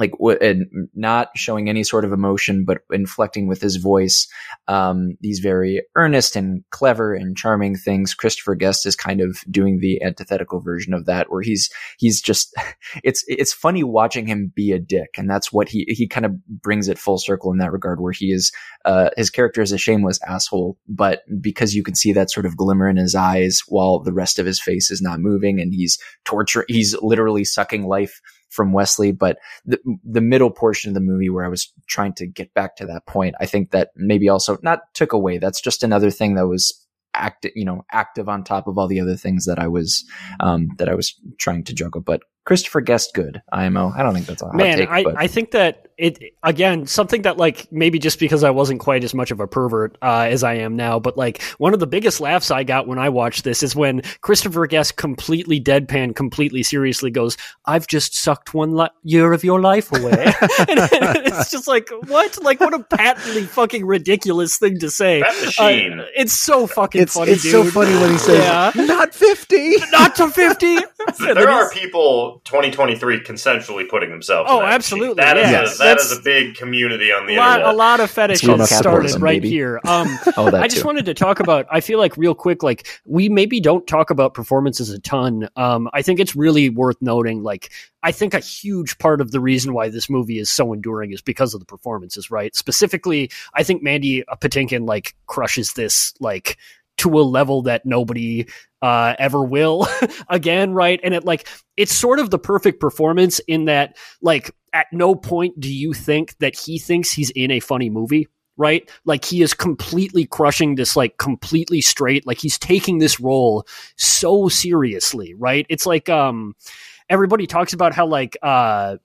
like and not showing any sort of emotion, but inflecting with his voice um, these very earnest and clever and charming things. Christopher Guest is kind of doing the antithetical version of that, where he's he's just it's it's funny watching him be a dick, and that's what he he kind of brings it full circle in that regard, where he is uh, his character is a shameless asshole, but because you can see that sort of glimmer in his eyes while the rest of his face is not moving, and he's torture he's literally sucking life from Wesley, but the the middle portion of the movie where I was trying to get back to that point, I think that maybe also not took away. That's just another thing that was active, you know, active on top of all the other things that I was um, that I was trying to juggle. But Christopher Guest, good IMO. I don't think that's a hot
Man,
take,
I, I think that it again something that like maybe just because I wasn't quite as much of a pervert uh, as I am now, but like one of the biggest laughs I got when I watched this is when Christopher Guest completely deadpan, completely seriously goes, "I've just sucked one li- year of your life away," and it's just like what, like what a patently fucking ridiculous thing to say.
That machine.
Uh, it's so fucking
It's
funny,
it's
dude.
so funny when he says,
Yeah.
"Not 50.
Not to fifty.
there are people 2023 consensually putting themselves.
Oh,
in that
absolutely,
Machine. That is
yeah.
a, that
That's-
a big community on the
a lot,
internet.
a lot of
It's
fetishes started right
baby.
here. Um,
oh, that
I just
too.
wanted to talk about. I feel like real quick, like we maybe don't talk about performances a ton. Um, I think it's really worth noting. Like, I think a huge part of the reason why this movie is so enduring is because of the performances. Right? Specifically, I think Mandy Patinkin like crushes this like to a level that nobody uh, ever will again. Right? And it like it's sort of the perfect performance in that like at no point do you think that he thinks he's in a funny movie right? Like he is completely crushing this, like completely straight. Like he's taking this role so seriously, right? It's like um everybody talks about how like uh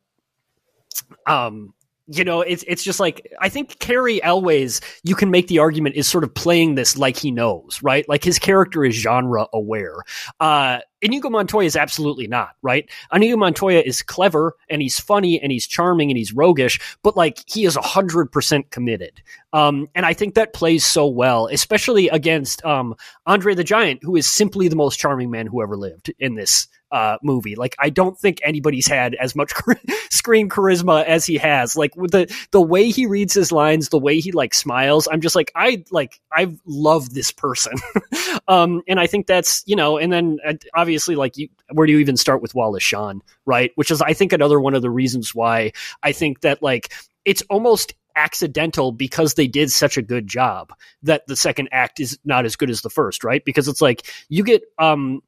um you know, it's it's just like I think Cary Elwes, you can make the argument is sort of playing this like he knows, right? Like his character is genre aware. Uh Inigo Montoya is absolutely not, right? Inigo Montoya is clever and he's funny and he's charming and he's roguish, but like he is a hundred percent committed. Um, and I think that plays so well, especially against um, Andre the Giant, who is simply the most charming man who ever lived in this uh, movie. Like I don't think anybody's had as much screen charisma as he has. Like with the the way he reads his lines, the way he like smiles, I'm just like I like I love this person. um, and I think that's you know, and then uh, obviously like you, where do you even start with Wallace Shawn, right? Which is I think another one of the reasons why I think that like it's almost accidental because they did such a good job that the second act is not as good as the first, right? Because it's like you get um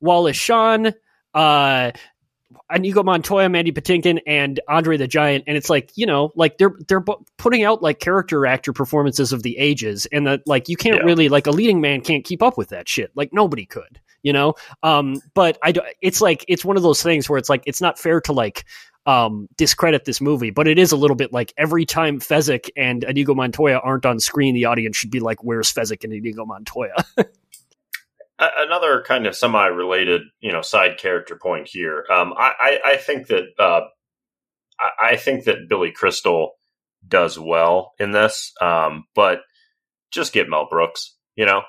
Wallace Shawn, uh Inigo Montoya, Mandy Patinkin, and Andre the Giant, and it's like you know, like they're they're putting out like character actor performances of the ages, and that like you can't
Yeah.
really like a leading man can't keep up with that shit. Like nobody could, you know. Um, but I, it's like it's one of those things where it's like it's not fair to like um discredit this movie, but it is a little bit like every time Fezzik and Inigo Montoya aren't on screen, the audience should be like, "Where's Fezzik and Inigo Montoya?"
Another kind of semi-related, you know, side character point here. Um, I, I, I think that uh, I, I think that Billy Crystal does well in this, um, but just get Mel Brooks. You know,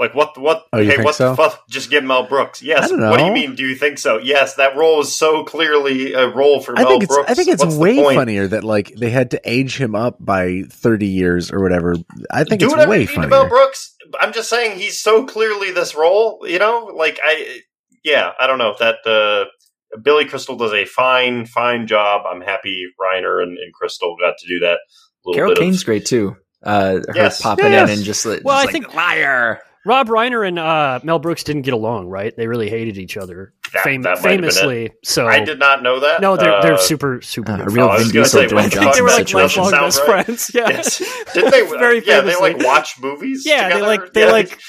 like what? What?
Oh,
hey,
think
what
so?
the fuck? Just get Mel Brooks. Yes.
I don't
What do you mean? Do you think so? Yes, that role is so clearly a role for
I
Mel
think it's
Brooks.
I think it's
What's
way funnier that like they had to age him up by 30 years or whatever. I think
do
it's
whatever
way
you need to
funnier.
Mel Brooks. I'm just saying he's so clearly this role. You know, like I, yeah, I don't know that uh, Billy Crystal does a fine, fine job. I'm happy Reiner and, and Crystal got to do that. Little
Carol
bit
Kane's
of,
great too. Uh, her
Yes.
popping
Yes.
in and just, like-
Well,
just
I
like,
think-
liar.
Rob Reiner and uh, Mel Brooks didn't get along, right? They really hated each other,
That-
fam-
that might have been it.
famously. So
I did not know that.
no, they're they're
Uh,
super super.
Uh,
good
a real
I was gonna say,
Dwayne
when
I
they
think they were like
situation.
lifelong best
right.
friends. Yeah.
Yes. Did they?
Very
yeah, they like watch movies.
Yeah, they like they
Yeah.
like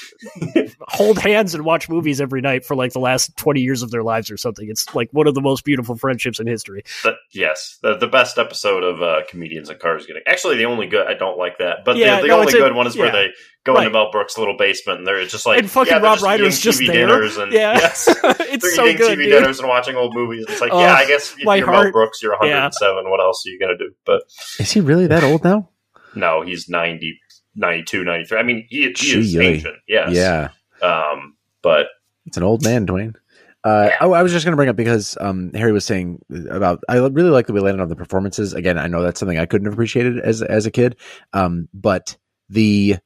hold hands and watch movies every night for like the last twenty years of their lives or something. It's like one of the most beautiful friendships in history.
The- yes, the, the best episode of uh, comedians and cars getting actually the only good. I don't like that, but
Yeah,
the, the
no,
only
it's a-
good one is where they go
Right.
into Mel Brooks' little basement and they're just like
And fucking
yeah,
Rob
just eating
Reiner's just
TV
there.
dinners and
Yeah.
yes,
it's
they're
so
eating
good,
TV
dude.
dinners and watching old movies. It's like
Oh,
yeah, I guess if you're Mel Brooks, you're
yeah.
107. What else are you gonna do? But
Is he really that old now?
no, he's 90, 92, 93. I mean, he, he is
Gee,
ancient. Yes.
Yeah.
Um, but
It's an old man, Dwayne. Uh,
Yeah.
Oh, I was just going to bring up because um, Harry was saying about. I really like that we landed on the performances. Again, I know that's something I couldn't have appreciated as as a kid, um, but the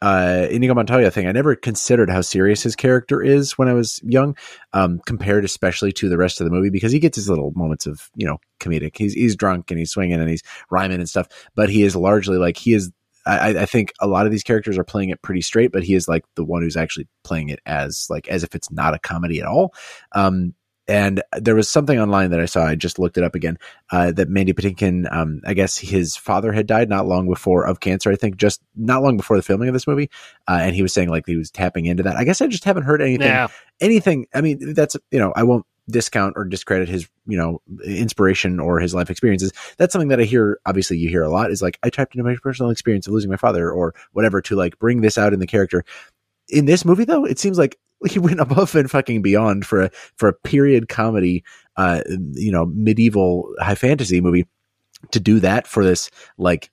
uh, Inigo Montoya thing, I never considered how serious his character is when I was young, um, compared especially to the rest of the movie because he gets his little moments of you know comedic. He's he's drunk and he's swinging and he's rhyming and stuff, but he is largely like he is. I, I think a lot of these characters are playing it pretty straight, but he is like the one who's actually playing it as like as if it's not a comedy at all. Um, and there was something online that I saw. I just looked it up again. Uh, that Mandy Patinkin, um, I guess his father had died not long before of cancer. I think just not long before the filming of this movie, uh, and he was saying like he was tapping into that. I guess I just haven't heard anything.
Yeah.
Anything. I mean, that's you know, I won't discount or discredit his you know inspiration or his life experiences. That's something that I hear. Obviously, you hear a lot is like I tapped into my personal experience of losing my father or whatever to like bring this out in the character. In this movie, though, it seems like he went above and fucking beyond for a for a period comedy, uh, you know, medieval high fantasy movie to do that for this like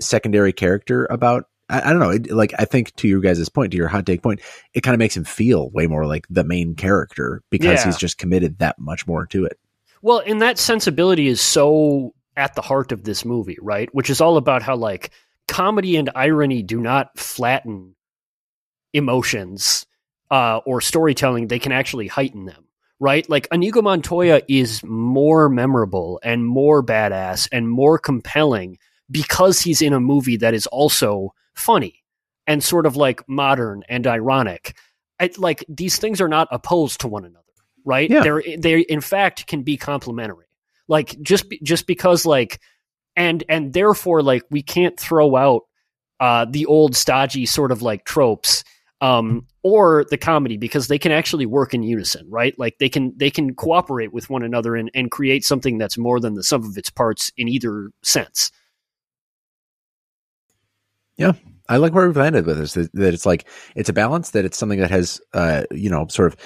secondary character about. I, I don't know. It, like I think to your guys' point, to your hot take point, it kind of makes him feel way more like the main character because
Yeah.
he's just committed that much more to it.
Well, and that sensibility is so at the heart of this movie, right? Which is all about how like comedy and irony do not flatten emotions uh, or storytelling; they can actually heighten them, right? Like Inigo Montoya is more memorable and more badass and more compelling because he's in a movie that is also funny and sort of like modern and ironic. I, like these things are not opposed to one another, right?
Yeah.
They're they in fact can be complementary. Like just be, just because like and and therefore like we can't throw out uh the old stodgy sort of like tropes um or the comedy because they can actually work in unison, right? Like they can they can cooperate with one another and and create something that's more than the sum of its parts in either sense.
Yeah, I like where we've landed with this. That, it's like it's a balance. That it's something that has, uh, you know, sort of.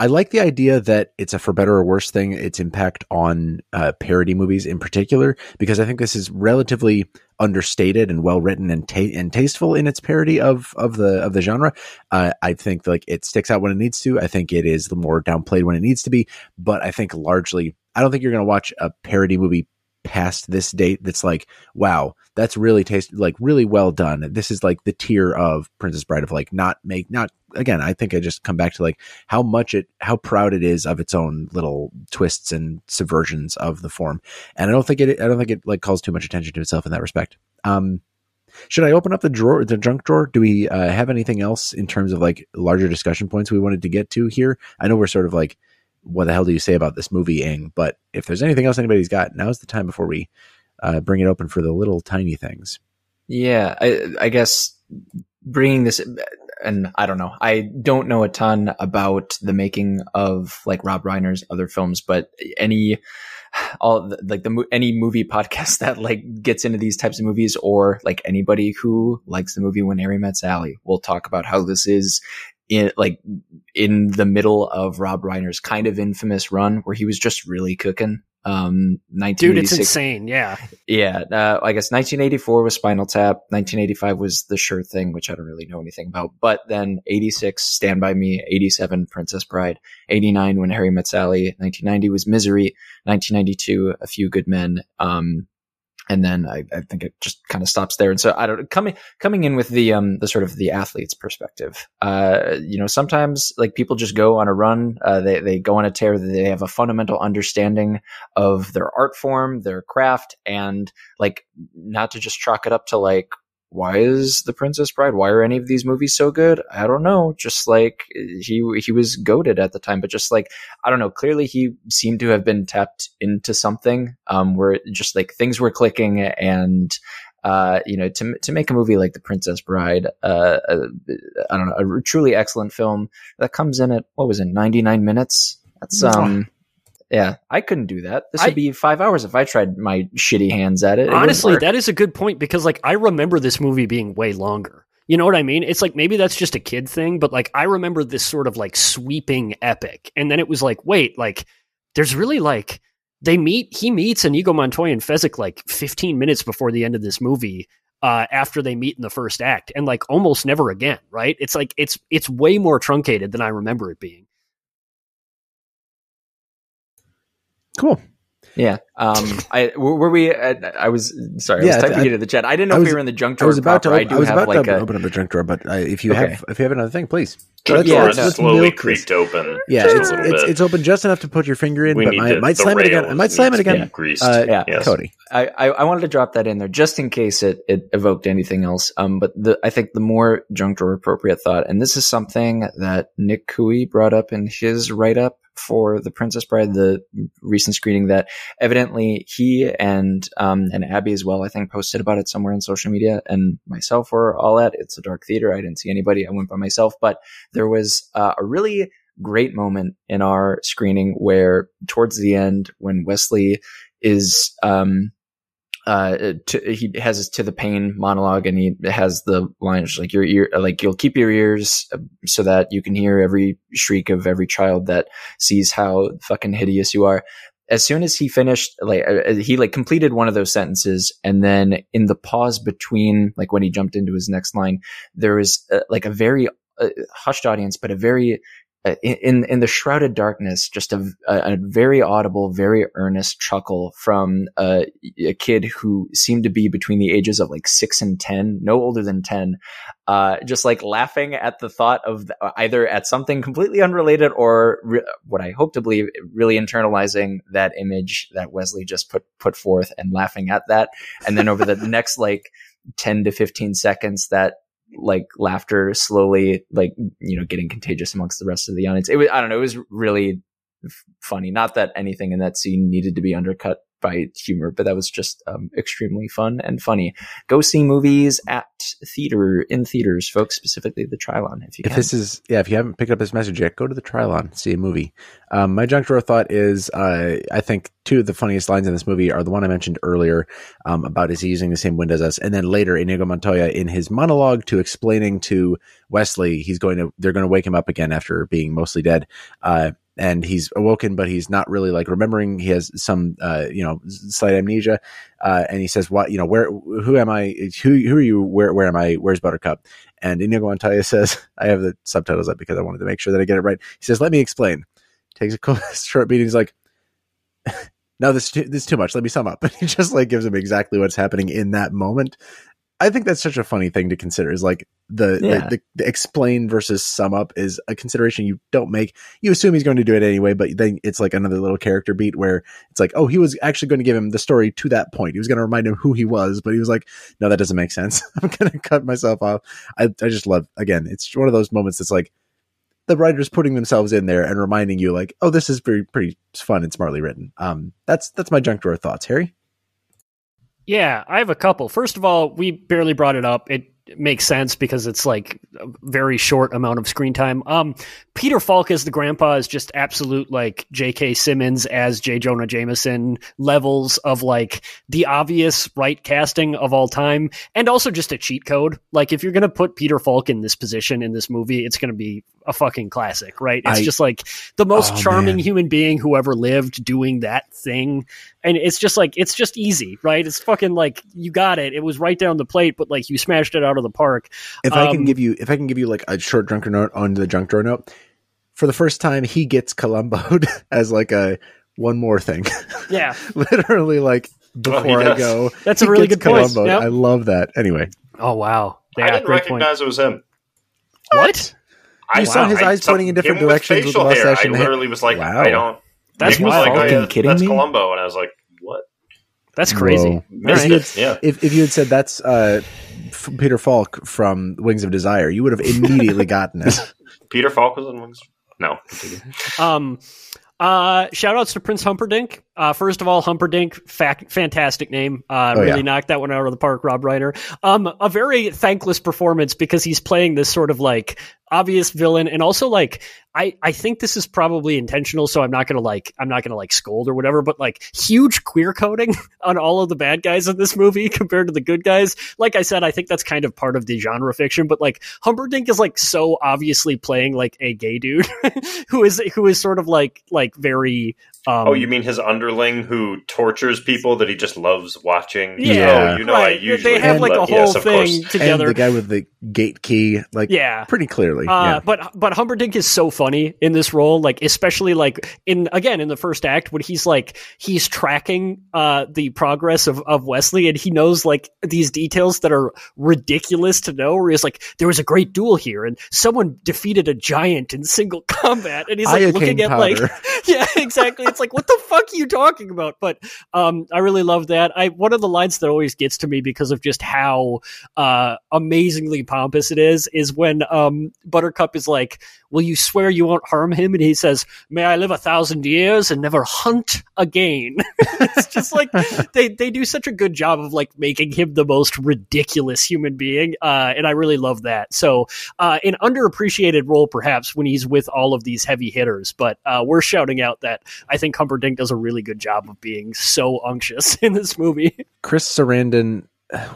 I like the idea that it's a for better or worse thing. Its impact on uh, parody movies in particular, because I think this is relatively understated and well written and ta- and tasteful in its parody of of the of the genre. Uh, I think like it sticks out when it needs to. I think it is the more downplayed when it needs to be. But I think largely, I don't think you're going to watch a parody movie past this date that's like, wow, that's really taste like really well done. This is like the tier of Princess Bride of like not make not again. I think I just come back to like how much it how proud it is of its own little twists and subversions of the form, and I don't think it I don't think it like calls too much attention to itself in that respect. Um, should I open up the drawer, the junk drawer? Do we uh, have anything else in terms of like larger discussion points we wanted to get to here? I know we're sort of like, what the hell do you say about this movie, Ing? But if there's anything else anybody's got, now's the time before we uh, bring it open for the little tiny things.
Yeah, I, I guess bringing this, and I don't know, I don't know a ton about the making of like Rob Reiner's other films, but any, all like the any movie podcast that like gets into these types of movies, or like anybody who likes the movie When Harry Met Sally, will talk about how this is in like in the middle of Rob Reiner's kind of infamous run where he was just really cooking. Um,
Dude, it's insane. Yeah.
yeah, uh, I guess 1984 was Spinal Tap. 1985 was The Sure Thing, which I don't really know anything about. But then 86, Stand By Me. 87, Princess Bride. 89, When Harry Met Sally. 1990 was Misery. 1992, A Few Good Men. Um, and then I, I think it just kind of stops there. And so I don't coming coming in with the um the sort of the athlete's perspective. Uh, you know, sometimes like people just go on a run. Uh, they they go on a tear. They have a fundamental understanding of their art form, their craft, and like not to just chalk it up to like, why is The Princess Bride? Why are any of these movies so good? I don't know. Just like he he was goaded at the time, but just like I don't know. Clearly, he seemed to have been tapped into something um, where just like things were clicking and. Uh, you know, to to make a movie like The Princess Bride, uh, uh, I don't know, a truly excellent film that comes in at what was it, ninety nine minutes? That's um, yeah, I couldn't do that. This
I-
would be five hours if I tried my shitty hands at it. It
Honestly, that is a good point because like I remember this movie being way longer. You know what I mean? It's like maybe that's just a kid thing, but like I remember this sort of like sweeping epic. And then it was like, wait, like there's really like they meet he meets Inigo Montoya and Fezzik like 15 minutes before the end of this movie. uh, after they meet in the first act, and like almost never again. Right? It's like it's it's way more truncated than I remember it being.
Cool.
Yeah. Um. I were we? At, I was sorry. I
Yeah,
was typing
I-
it in the chat. I didn't know
I
if we were in the junk drawer.
I was about to.
proper. I do
I was
have
about
like
to
a.
open up a junk drawer, but uh, if you
Okay.
have if you have another thing, please.
The
Let's-
is slowly
milk this.
creaked open.
Yeah, it's it's, it's open just enough to put your finger in,
we
but
need
might,
to,
might
the
slam it again. I might slam it again.
Greased.
Uh,
Yeah.
Yes.
Cody.
I, I, I wanted to drop that in there just in case it, it evoked anything else. Um, but the, I think the more junk drawer appropriate thought, and this is something that Nick Cooey brought up in his write up for The Princess Bride, the recent screening that evidently he and, um, and Abby as well, I think posted about it somewhere on social media and myself were all at. It's a dark theater. I didn't see anybody. I went by myself, but there was uh, a really great moment in our screening where towards the end when Wesley is um uh to, he has his to the pain monologue and he has the lines like your ear like you'll keep your ears uh, so that you can hear every shriek of every child that sees how fucking hideous you are. As soon as he finished like uh, he like completed one of those sentences and then in the pause between like when he jumped into his next line there was uh, like a very uh, hushed audience but a very uh, in in the shrouded darkness, just a, a, very audible, very earnest chuckle from a, a kid who seemed to be between the ages of like six and ten, no older than ten, uh, just like laughing at the thought of the, either at something completely unrelated or re- what I hope to believe really internalizing that image that Wesley just put put forth and laughing at that, and then over the next like ten to fifteen seconds, that like laughter slowly like you know getting contagious amongst the rest of the audience. It was i don't know it was really f- funny. Not that anything in that scene needed to be undercut by humor but that was just um, extremely fun and funny go see movies at theater in theaters folks specifically the Trylon if you
If
can
this is yeah, if you haven't picked up this message yet, go to the Trylon, see a movie. Um, my junk drawer thought is uh, I think two of the funniest lines in this movie are the one I mentioned earlier um, about is he using the same window as us, and then later Inigo Montoya in his monologue to explaining to Wesley he's going to they're going to wake him up again after being mostly dead. Uh, and he's awoken, but he's not really like remembering. He has some, uh, you know, slight amnesia. Uh, and he says, "What, you know, where, who am I? Who, who are you? Where, where am I? Where's Buttercup?" And Inigo Montoya says, I have the subtitles up because I wanted to make sure that I get it right. He says, let me explain. Takes a short beat. He's like, no, this, this is too much. Let me sum up. But he just like gives him exactly what's happening in that moment. I think that's such a funny thing to consider is like the,
Yeah.
the, the, explain versus sum up is a consideration you don't make. You assume he's going to do it anyway, but then it's like another little character beat where it's like, oh, he was actually going to give him the story to that point. He was going to remind him who he was, but he was like, no, that doesn't make sense. I'm going to cut myself off. I, I just love again. It's one of those moments that's like the writers putting themselves in there and reminding you, like, oh, this is pretty pretty fun and smartly written. Um, that's that's my junk drawer thoughts, Harry.
Yeah, I have a couple. First of all, we barely brought it up. It makes sense because it's like a very short amount of screen time. Um, Peter Falk as the grandpa is just absolute like J.K. Simmons as J. Jonah Jameson levels of like the obvious right casting of all time, and also just a cheat code. Like if you're gonna put Peter Falk in this position in this movie, it's gonna be a fucking classic, right? It's
I-
just like the most
Oh,
charming
man.
human being who ever lived doing that thing and it's just like it's just easy, right? It's fucking like you got it. It was right down the plate, but like you smashed it out of the park.
If I can
Um,
give you, if I can give you like a short drunk drawer note on the junk drawer note, for the first time, he gets Columboed as like a one more thing.
Yeah,
Literally, like before I go,
That's a really good point.
Columboed.
Yep.
I love that. Anyway,
Oh wow, yeah,
I didn't
great
recognize it was him.
point. What?
I
You saw his
I-
eyes pointing in different
him with
directions with
facial
the
hair.
mustache
I
and the
literally was like,
Wow.
I don't.
That's
Nick was like, oh,
Fucking
yeah,
kidding
that's
me?
Columbo, and I was like, what?
That's crazy.
Whoa.
Missed
If you
it. Yeah.
if if you had said that's uh, F- Peter Falk from Wings of Desire, you would have immediately gotten it.
Peter Falk was in Wings. No.
Um, uh, shout outs to Prince Humperdinck. Uh, first of all, Humperdinck, fac- fantastic name. Uh,
Oh,
really
yeah.
knocked that one out of the park, Rob Reiner. Um, a very thankless performance because he's playing this sort of like obvious villain and also like, I, I think this is probably intentional. So I'm not to like, I'm not to like scold or whatever, but like huge queer coding on all of the bad guys in this movie compared to the good guys. Like I said, I think that's kind of part of the genre fiction, but like Humperdinck is like so obviously playing like a gay dude who is, who is sort of like, like very, Um,
oh, you mean his underling who tortures people that he just loves watching?
Yeah,
oh, you know,
right.
I usually
they have like a
but
whole
yes,
thing
course.
together.
And the guy with the gate key, like
yeah,
pretty clearly.
Uh,
yeah.
But but Humperdinck is so funny in this role, like especially like in again in the first act when he's like he's tracking uh, the progress of, of Wesley and he knows like these details that are ridiculous to know. Where he's like, there was a great duel here and someone defeated a giant in single combat, and he's like
Iocane
looking at like yeah exactly. It's like what the fuck are you talking about? But um, I really love that. I one of the lines that always gets to me because of just how uh, amazingly pompous it is is when um, Buttercup is like, "Will you swear you won't harm him?" And he says, "May I live a thousand years and never hunt again." it's just like they they do such a good job of like making him the most ridiculous human being, uh, and I really love that. So, uh, an underappreciated role perhaps when he's with all of these heavy hitters, but uh, we're shouting out that I think Humperdinck does a really good job of being so unctuous in this movie.
Chris Sarandon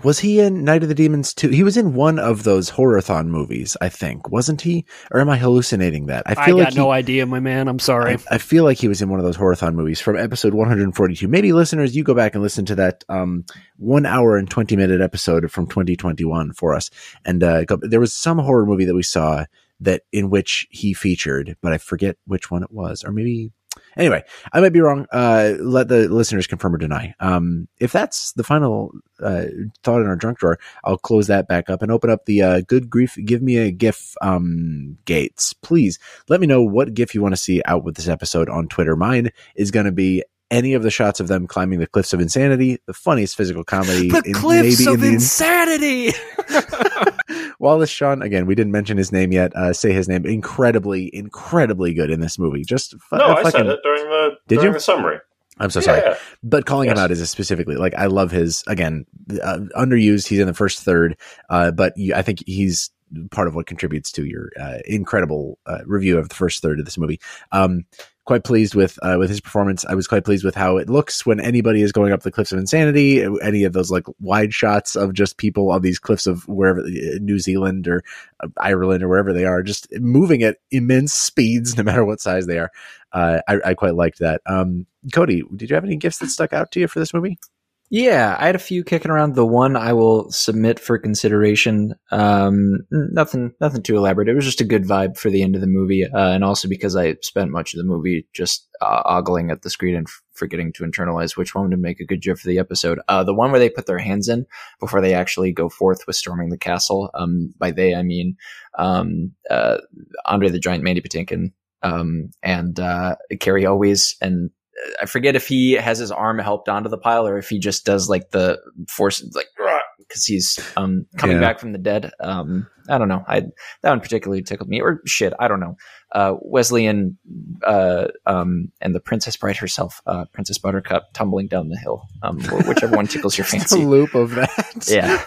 was he in Night of the Demons too? He was in one of those horrorthon movies, I think, wasn't he? Or am I hallucinating that?
I,
feel
got
like he-
no idea, my man. I'm sorry.
I, I feel like he was in one of those horrorthon movies from episode 142. Maybe listeners, you go back and listen to that um, one hour and 20 minute episode from 2021 for us. And uh, there was some horror movie that we saw that in which he featured, but I forget which one it was, or maybe. Anyway, I might be wrong. Uh, let the listeners confirm or deny. Um, if that's the final uh, thought in our drunk drawer, I'll close that back up and open up the uh, good grief. Give me a GIF um, gates, please let me know what GIF you want to see out with this episode on Twitter. Mine is going to be any of the shots of them climbing the cliffs of insanity, the funniest physical comedy.
the
in-
cliffs
maybe
of
in the-
insanity.
Wallace Shawn, again, we didn't mention his name yet. Uh, say his name. Incredibly, incredibly good in this movie. Just fu-
No, I
fucking-
said it during the
Did
during
you?
the summary.
I'm so sorry. But calling him out is specifically like I love his again uh, underused. He's in the first third, uh, but you, I think he's part of what contributes to your uh, incredible uh, review of the first third of this movie. Um, quite pleased with uh, with his performance. I was quite pleased with how it looks when anybody is going up the cliffs of insanity. Any of those like wide shots of just people on these cliffs of wherever uh, New Zealand or uh, Ireland or wherever they are, just moving at immense speeds, no matter what size they are. Uh, I, I quite liked that. Um, Cody, did you have any gifts that stuck out to you for this movie?
Yeah, I had a few kicking around. The one I will submit for consideration. Um, nothing, nothing too elaborate. It was just a good vibe for the end of the movie, uh, and also because I spent much of the movie just uh, ogling at the screen and f- forgetting to internalize which one would make a good gif for the episode. Uh, the one where they put their hands in before they actually go forth with storming the castle. Um, by they I mean um, uh, Andre the Giant, Mandy Patinkin, um, and uh, Cary Elwes, and I forget if he has his arm helped onto the pile or if he just does like the force, like because he's um, coming
Yeah.
back from the dead. Um, I don't know. I that one particularly tickled me, or shit. I don't know. Uh, Wesley and uh, um, and the Princess Bride herself, uh, Princess Buttercup, tumbling down the hill. Um, whichever one tickles your
Just a
fancy.
loop of that.
Yeah,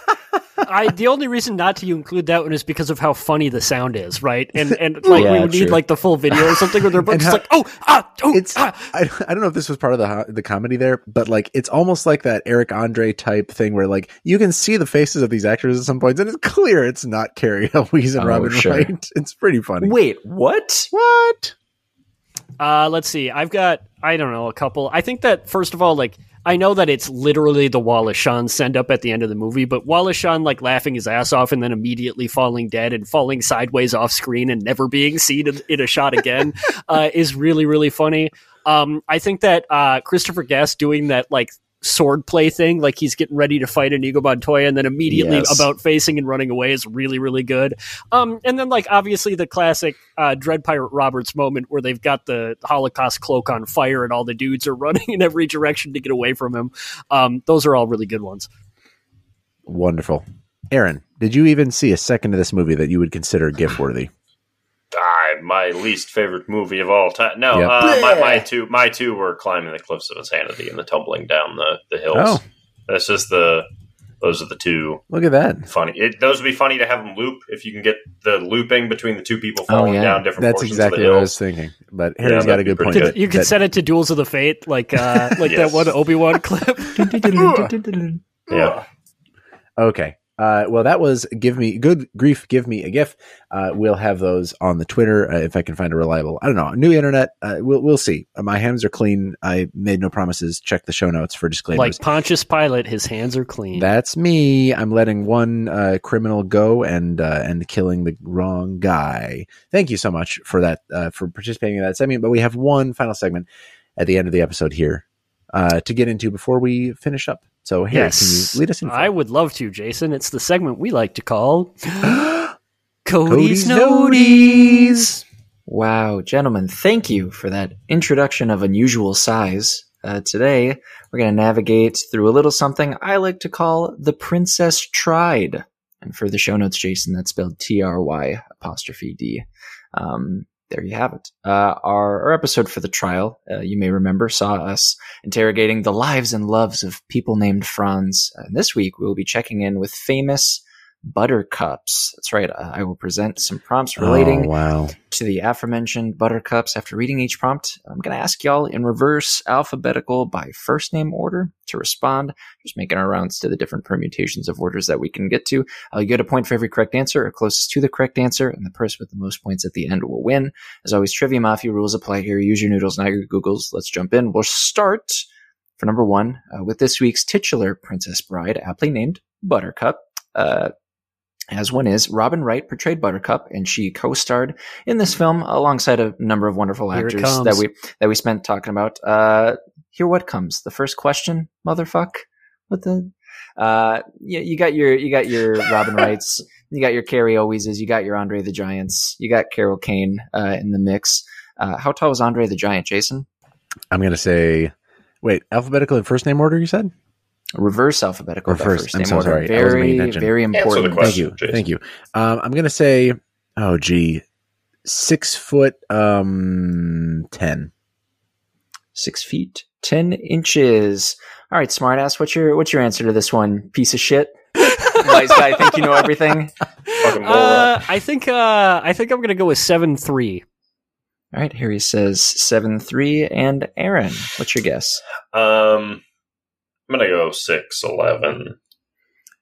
I the only reason not to include that one is because of how funny the sound is, right? And and like we
Yeah,
would need like the full video or something where they're both just
how-
like, oh ah oh
It's
ah.
I, I don't know if this was part of the the comedy there, but like it's almost like that Eric Andre type thing where like you can see the faces of these actors at some points, and it's clear it's not Cary Elwes and
Oh,
Robin
sure.
Wright. It's pretty funny.
wait, what?
What?
Uh, let's see. I've got I don't know a couple. I think that first of all, like I know that it's literally the Wallace Shawn send up at the end of the movie, but Wallace Shawn like laughing his ass off and then immediately falling dead and falling sideways off screen and never being seen in, in a shot again uh, is really really funny. Um, I think that uh, Christopher Guest doing that like sword play thing, like he's getting ready to fight Inigo Montoya and then immediately
Yes.
about facing and running away is really really good. Um, and then like obviously the classic uh, Dread Pirate Roberts moment where they've got the Holocaust cloak on fire and all the dudes are running in every direction to get away from him. Um, those are all really good ones.
Wonderful. Aaron, did you even see a second of this movie that you would consider gift worthy?
My least favorite movie of all time. No,
Yep.
uh, my, my two my two were climbing the cliffs of insanity and the tumbling down the, the hills.
Oh.
That's just the those are the two
Look at that.
funny. It, those would be funny to have them loop if you can get the looping between the two people
Oh,
falling
yeah.
down different
That's
portions
exactly
of the
what I was thinking. But Harry's
Yeah,
got a good point.
good.
You could
that-
set it to Duels of the Fate, like uh, like
Yes.
that one Obi Wan clip.
Yeah,
Okay. Uh, well, that was give me good grief. Give me a gif. Uh, we'll have those on the Twitter uh, if I can find a reliable. I don't know. New internet. Uh, we'll we'll see. Uh, my hands are clean. I made no promises. Check the show notes for disclaimers.
Like Pontius Pilate, his hands are clean.
That's me. I'm letting one uh, criminal go and uh, and killing the wrong guy. Thank you so much for that uh, for participating in that segment. But we have one final segment at the end of the episode here uh, to get into before we finish up. So Harry,
yes.
can you lead us in?
I would love to, Jason. It's the segment we like to call
Cody's
Cody's Noties.
Wow, gentlemen, thank you for that introduction of unusual size. Uh, today, we're going to navigate through a little something I like to call the Princess Tried. And for the show notes, Jason, that's spelled T R Y apostrophe D. Um, there you have it. Uh, our, our episode for the trial, uh, you may remember, saw us interrogating the lives and loves of people named Franz. And this week, we will be checking in with famous buttercups. That's right. Uh, I will present some prompts relating
Oh, wow.
to the aforementioned buttercups. After reading each prompt, I'm going to ask y'all in reverse alphabetical by first name order to respond, just making our rounds to the different permutations of orders that we can get to. Uh, you get a point for every correct answer or closest to the correct answer, and the person with the most points at the end will win. As always, Trivia Mafia rules apply here. Use your noodles, not your Googles. Let's jump in. We'll start for number one uh, with this week's titular princess bride, aptly named Buttercup. Uh, as one is, Robin Wright portrayed Buttercup, and she co-starred in this film alongside a number of wonderful
Here
actors that we that we spent talking about. Uh, here, what comes? The first question, motherfuck. What the? Uh, you, you got your you got your Robin Wrights, you got your Cary Elweses, you got your Andre the Giants, you got Carol Kane uh, in the mix. Uh, how tall was Andre the Giant, Jason?
I'm going to say, wait, alphabetical in first name order, you said?
Reverse alphabetical. by
Reverse.
first
I'm so
order.
sorry. I wasn't
Very
attention.
very
Answer the
important.
Thank
question.
you.
Jason.
Thank you. Um, I'm going to say, oh, gee, six foot, um, 10.
Six feet, ten inches. All right, smartass. What's your what's your answer to this one? Piece of shit. Wise guy, think you know everything.
Uh, I think uh, I think I'm gonna go with seven three.
All right, Harry says seven three, and Aaron, what's your guess?
Um, I'm gonna go six eleven.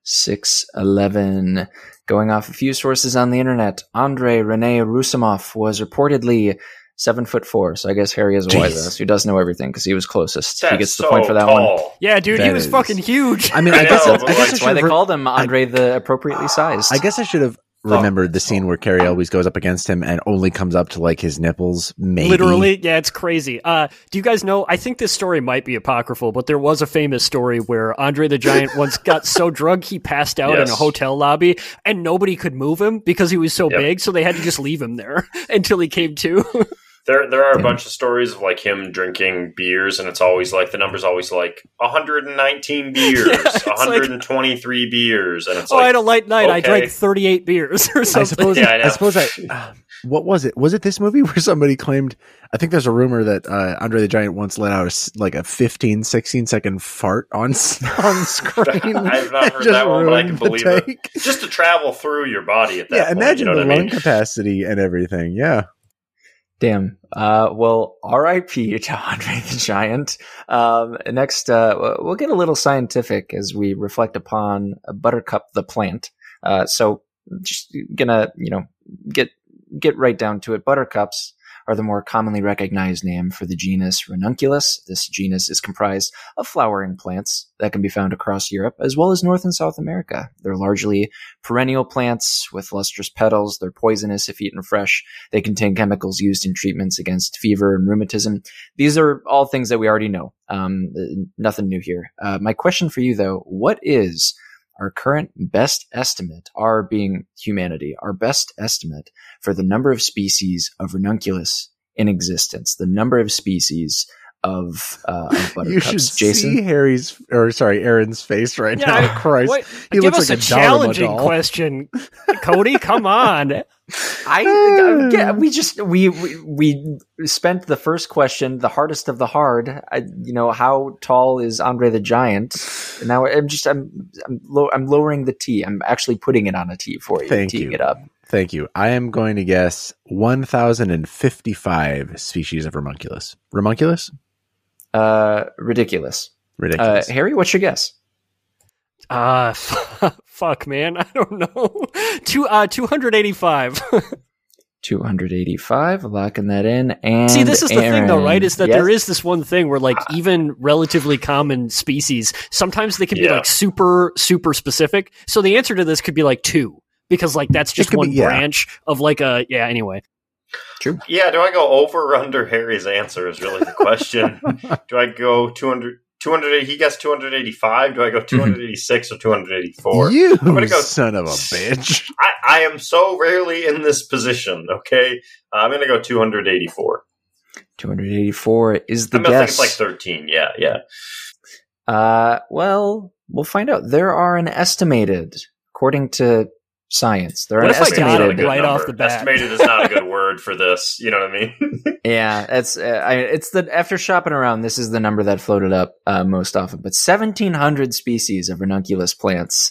Six eleven. Going off a few sources on the internet, Andre Rene Roussimoff was reportedly seven foot four. So I guess Harry is a wise ass who does know everything because he was closest.
That's
he gets the
so
point for that one.
Yeah, dude, he was
is-
fucking huge.
I mean, I
I
guess,
know,
I, guess I
That's why they
have,
called him Andre the appropriately sized.
I guess I should have remembered the scene where Cary Elwes goes up against him and only comes up to like his nipples, maybe.
Literally, yeah, it's crazy. Uh, do you guys know? I think this story might be apocryphal, but there was a famous story where Andre the Giant once got so drunk he passed out in a hotel lobby, and nobody could move him because he was so
Yep.
big. So they had to just leave him there until he came to.
There, there are a
Damn.
bunch of stories of like him drinking beers, and it's always like the number's always like 119 beers,
Yeah, it's like-
123 beers, and it's
oh, I had a light night. I drank thirty-eight beers or
I suppose.
Yeah, I.
I suppose I. uh, what was it? Was it this movie where somebody claimed? I think there's a rumor that uh, Andre the Giant once let out a s like a 15, 16 second fart on on screen.
I've not heard
Just
that one, but I can
the
believe it. just to travel through your body at that
Yeah,
point.
imagine
you know
the
what I
lung
mean?
capacity and everything. Yeah.
Damn. Uh, well, R.I.P. to Andre the Giant. Um, next, uh, we'll get a little scientific as we reflect upon Buttercup the plant. Uh, so just gonna, you know, get get right down to it. Buttercups are the more commonly recognized name for the genus Ranunculus. This genus is comprised of flowering plants that can be found across Europe as well as North and South America. They're largely perennial plants with lustrous petals. They're poisonous if eaten fresh. They contain chemicals used in treatments against fever and rheumatism. These are all things that we already know. Um, nothing new here. Uh, my question for you, though, what is our current best estimate, our being humanity, our best estimate for the number of species of ranunculus in existence, the number of species of, uh, of
You
buttercups?
should
Jason?
see Harry's or sorry, Aaron's face right
Yeah,
now.
I-
Christ,
What?
he
Give
looks
us
like
a
a
challenging question, Cody. Come on.
I uh, yeah, we just we, we we spent the first question, the hardest of the hard. I, you know, how tall is Andre the Giant? And now I'm just I'm I'm, low, I'm lowering the T. I'm actually putting it on a T for you,
Thank
teeing
you.
it up.
Thank you. I am going to guess 1,055 species of Ramunculus. Ramunculus?
Uh, ridiculous. Uh,
Ridiculous.
Harry, what's your guess?
Uh, fuck, man. I don't know. Two, uh, 285.
285, locking that in. And
See, this is the thing, though, right? Is that
Yes?
there is this one thing where, like, even relatively common species, sometimes they can be like super, super specific. So the answer to this could be like two, because like that's just
could be-
one
yeah.
branch of like a yeah. Anyway,
Yeah, do I go over or under Harry's answer is really the question. do I go 200, 200 he guessed 285? Do I go 286 or 284?
you
gonna go-
son of a bitch.
I, I am so rarely in this position, okay? Uh, I'm going to go 284.
284 is the
I'm going to think
guess.
it's like 13. Yeah, yeah.
Uh, well, we'll find out. There are an estimated, according to science, there are
What
an
if I got
Estimated
it
is a
right off the bat?
Estimated is not a good word for this. You know what I mean?
Yeah, it's uh, I, it's the after shopping around, this is the number that floated up uh, most often. But 1,700 species of ranunculus plants.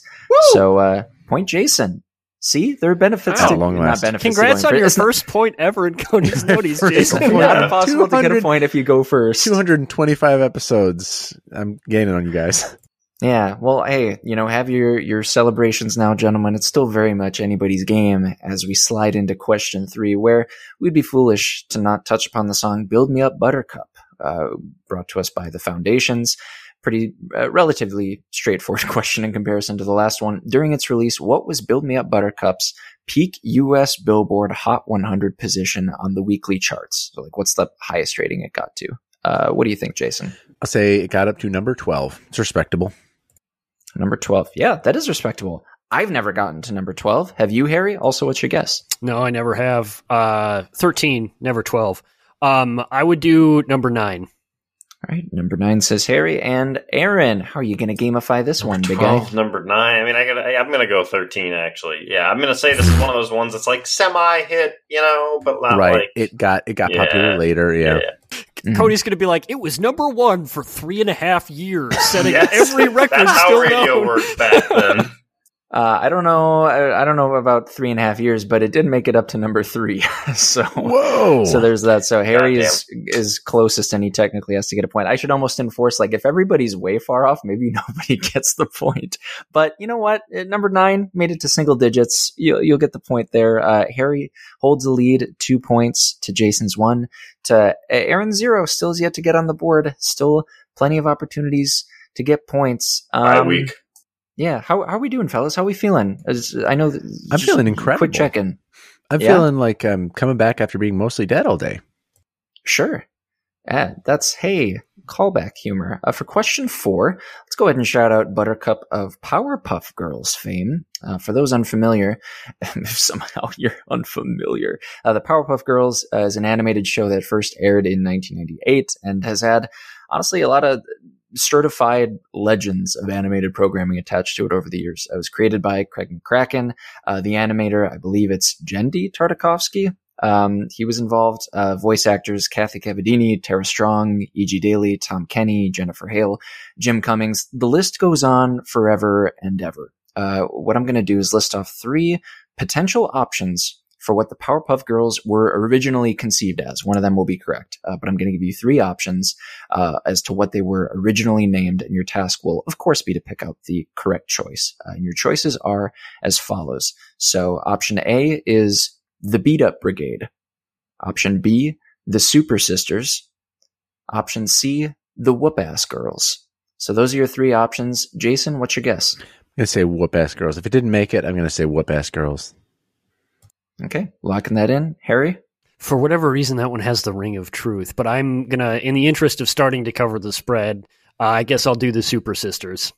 So, uh, point Jason. See, there are benefits
Wow.
to
Long
not
last.
benefits. to
congrats
going
on your
first.
first point ever in Cody's noties, Jason.
Point.
not
Yeah.
impossible to get a point if you go first.
225 episodes. I'm gaining on you guys.
Yeah, well, hey, you know, have your your celebrations now, gentlemen. It's still very much anybody's game as we slide into question three, where we'd be foolish to not touch upon the song "Build Me Up, Buttercup," uh, brought to us by the Foundations. Pretty uh, relatively straightforward question in comparison to the last one. During its release, what was "Build Me Up, Buttercup's" peak U.S. Billboard Hot 100 position on the weekly charts? So, like, what's the highest rating it got to? Uh, what do you think, Jason?
I'll say it got up to number 12. It's respectable.
Number 12. Yeah, that is respectable. I've never gotten to number 12. Have you, Harry? Also, what's your guess?
No, I never have. Uh, thirteen, never twelve. Um, I would do number nine.
All right, number nine says Harry. And Aaron, how are you going to gamify this one, big guy?
number nine. I mean, I gotta, I'm going to go 13, actually. Yeah, I'm going to say this is one of those ones that's like semi hit, you know, but not
right.
like.
it got it got
Yeah.
popular later. Yeah.
Mhm.
Cody's going to be like, it was number one for three and a half years, setting
Yes.
every record
That's how radio
known.
worked back then.
Uh, I don't know. I, I don't know about three and a half years, but it did make it up to number three. so,
Whoa.
so there's that. So Harry
Goddamn.
is is closest, and he technically has to get a point. I should almost enforce like if everybody's way far off, maybe nobody gets the point. But you know what? At number nine made it to single digits. You'll you'll get the point there. Uh, Harry holds the lead, two points to Jason's one. To Aaron zero, still is yet to get on the board. Still plenty of opportunities to get points.
Bye
Um,
week.
Yeah, how how are we doing, fellas? How are we feeling? As- I know
I'm feeling incredible.
Quick check in.
I'm
Yeah.
feeling like I'm coming back after being mostly dead all day.
Sure. Yeah, that's hey callback humor. Uh, for question four, let's go ahead and shout out Buttercup of Powerpuff Girls fame. Uh, for those unfamiliar, if somehow you're unfamiliar, uh, the Powerpuff Girls uh, is an animated show that first aired in 1998 and has had honestly a lot of certified legends of animated programming attached to it over the years. It was created by Craig McCracken. Uh, the animator, I believe it's Genndy Tartakovsky. Um, he was involved. Uh, voice actors Cathy Cavadini, Tara Strong, E.G. Daly, Tom Kenny, Jennifer Hale, Jim Cummings. The list goes on forever and ever. Uh, what I'm going to do is list off three potential options for what the Powerpuff Girls were originally conceived as. One of them will be correct, uh, but I'm going to give you three options uh, as to what they were originally named, and your task will, of course, be to pick out the correct choice. Uh, and your choices are as follows. So, option A is the Beat Up Brigade. Option B, the Super Sisters. Option C, the Whoop Ass Girls. So those are your three options. Jason, what's your guess?
I'm gonna say whoop ass girls. If it didn't make it, I'm gonna say whoop ass girls.
Okay, locking that in. Harry?
For whatever reason, that one has the ring of truth. But I'm gonna, in the interest of starting to cover the spread, uh, I guess I'll do the Super Sisters.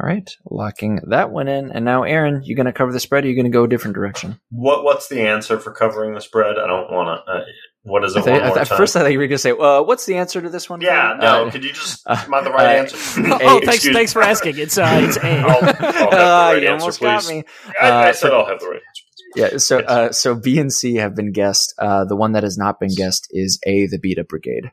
All right, locking that one in. And now, Aaron, you going to cover the spread or are you going to go a different direction?
What What's the answer for covering the spread? I don't want to. Uh, what is it?
I thought-
one
I
more
thought-
time?
first, I thought you were going to say, uh, what's the answer to this one?
yeah,
Cody?
no.
Uh,
could you just
uh,
am I the right
uh,
answer?
oh, thanks,
Excuse-
thanks for asking. It's uh, it's A.
I'll, I'll have the
uh,
right
you
answer,
almost
please.
got me.
I, I
Uh,
said I'll have the right answer.
Yeah, so uh, so B and C have been guessed. Uh, the one that has not been guessed is A, the Beat Up Brigade.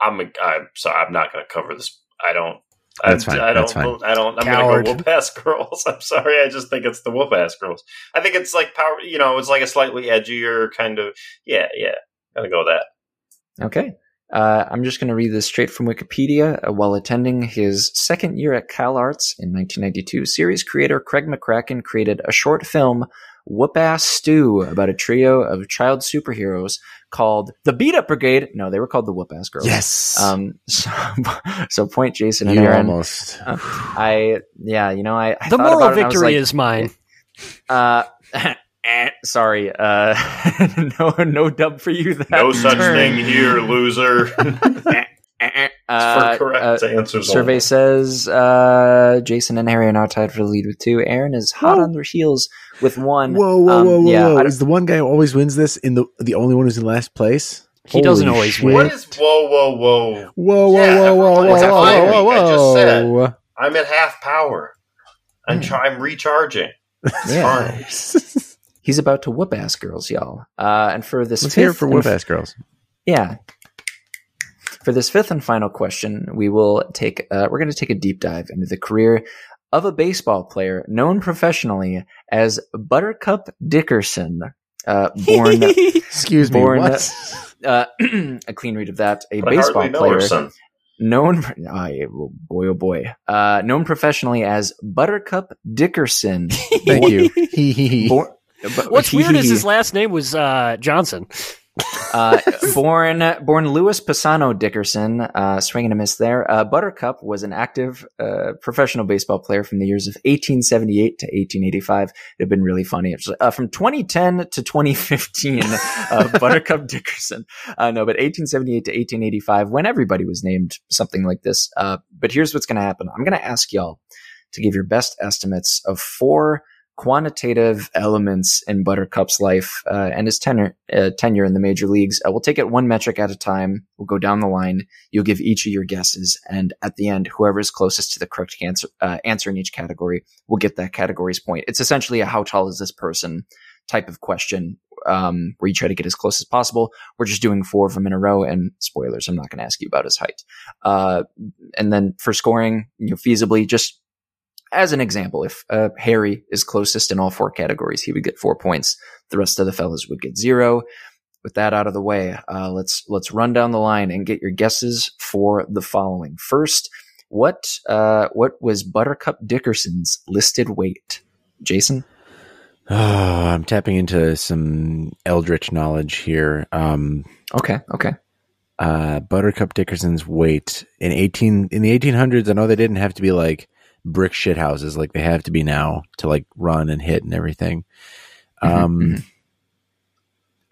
I'm. I'm sorry. I'm not going to cover this. I don't. I,
That's fine,
I don't.
that's fine.
I don't. I'm
Coward.
going to go whoop ass girls. I'm sorry. I just think it's the whoop ass girls. I think it's like power. You know, it's like a slightly edgier kind of. Yeah, yeah. Gotta go with that.
Okay. Uh, I'm just going to read this straight from Wikipedia. Uh, while attending his second year at Cal Arts in 1992, series creator Craig McCracken created a short film, Whoop Ass Stew, about a trio of child superheroes called the Beat Up Brigade. No, they were called the Whoop Ass Girls.
Yes.
Um. So, so point Jason and
you
Aaron.
almost.
Uh, I yeah, you know I, I
the moral
about it and I was
victory
like,
is mine.
uh, sorry, uh, no, no dub for you. That
No such
turn.
thing here, loser.
Uh,
for correct
uh,
answers.
survey
only.
says uh, Jason and Harry are now tied for the lead with two. Aaron is hot
Whoa.
on their heels with one.
Whoa, whoa,
Um,
whoa, whoa!
yeah,
whoa. Is the one guy who always wins this in the the only one who's in last place?
He doesn't always
shit.
win.
What is whoa, whoa, whoa?
Whoa, whoa,
Yeah,
whoa, whoa, whoa,
everyone's
whoa, whoa,
firing.
whoa,
I just said I'm at half power. I'm,
Hmm.
try- I'm recharging.
yeah,
Fine.
He's about to whoop ass girls, y'all. Uh, and for this
Let's hear it for
and
Whoop
f-
Ass Girls.
Yeah. For this fifth and final question, we will take uh, we're going to take a deep dive into the career of a baseball player known professionally as Buttercup Dickerson, uh, born
Excuse me.
Born-
what?
uh, a clean read of that, a
But
baseball
hardly know
player
her, son.
known oh, boy oh boy uh, known professionally as Buttercup Dickerson.
Thank you.
Born, but-
What's
he-
weird is his last name was uh, Johnson.
Uh, born born Lewis Pessano Dickerson, uh, swing and a miss there. Uh, Buttercup was an active uh, professional baseball player from the years of 1878 to 1885. It had been really funny. Was, uh, from 2010 to 2015, uh, Buttercup Dickerson. Uh, no, but 1878 to 1885, when everybody was named something like this. Uh, but here's what's going to happen. I'm going to ask y'all to give your best estimates of four quantitative elements in Buttercup's life uh, and his tenure uh, tenure in the major leagues. Uh, we'll take it one metric at a time. We'll go down the line. You'll give each of your guesses, and at the end, whoever is closest to the correct answer uh, answer in each category will get that category's point. It's essentially a "How tall is this person?" type of question. Um, where you try to get as close as possible. We're just doing four of them in a row, and spoilers, I'm not going to ask you about his height. Uh, and then for scoring, you know, feasibly, just as an example, if uh, Harry is closest in all four categories, he would get four points. The rest of the fellas would get zero. With that out of the way, uh, let's let's run down the line and get your guesses for the following. First, what uh, what was Buttercup Dickerson's listed weight? Jason,
Oh, I'm tapping into some eldritch knowledge here. Um,
okay, okay,
uh, Buttercup Dickerson's weight in 18 in the 1800s. I know they didn't have to be like brick shit houses like they have to be now to like run and hit and everything.
Mhm,
Um,
mhm.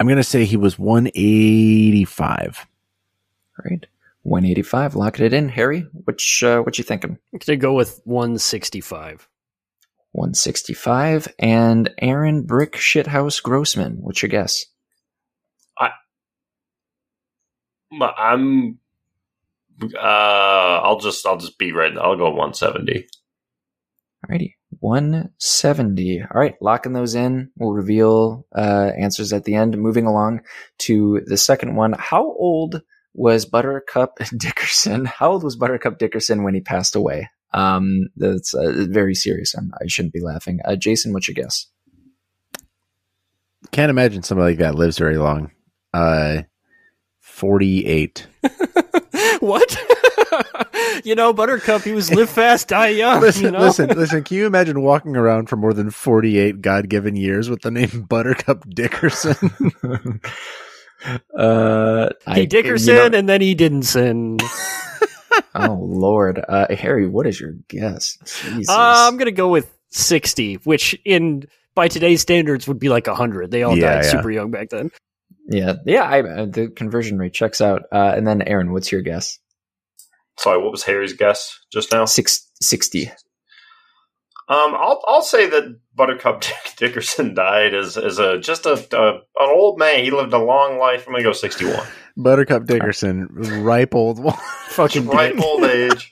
I'm gonna say he was 185.
Right, one eighty five. Locking it in, Harry. Which uh, what you thinking?
To go with 165.
165 and Aaron Brick Shithouse Grossman. What's your guess?
I, I'm. Uh, I'll just I'll just be right. I'll go 170.
Alrighty. 170. All right, locking those in. We'll reveal uh, answers at the end. Moving along to the second one. How old was Buttercup Dickerson? How old was Buttercup Dickerson when he passed away? Um, that's uh, very serious. I'm, I shouldn't be laughing. Uh, Jason, what's your guess?
Can't imagine somebody like that lives very long. Uh, 48.
what? you know, Buttercup, he was live fast, die young.
listen,
you know?
listen, listen. Can you imagine walking around for more than 48 God given years with the name Buttercup Dickerson?
Uh,
He Dickerson and then he didn't sin.
oh Lord, uh, Harry, what is your guess? Jesus.
Uh, I'm gonna go with 60, which in by today's standards would be like 100. They all
Yeah,
died
yeah.
super young back then.
yeah, yeah. I, uh, the conversion rate checks out. Uh, and then Aaron, what's your guess?
Sorry, what was Harry's guess just now?
Six, 60.
Um, I'll I'll say that Buttercup Dick- Dickerson died as as a just a, a an old man. He lived a long life. I'm gonna go 61.
Buttercup Dickerson, ripe old.
Fucking
Ripe
dick.
old age,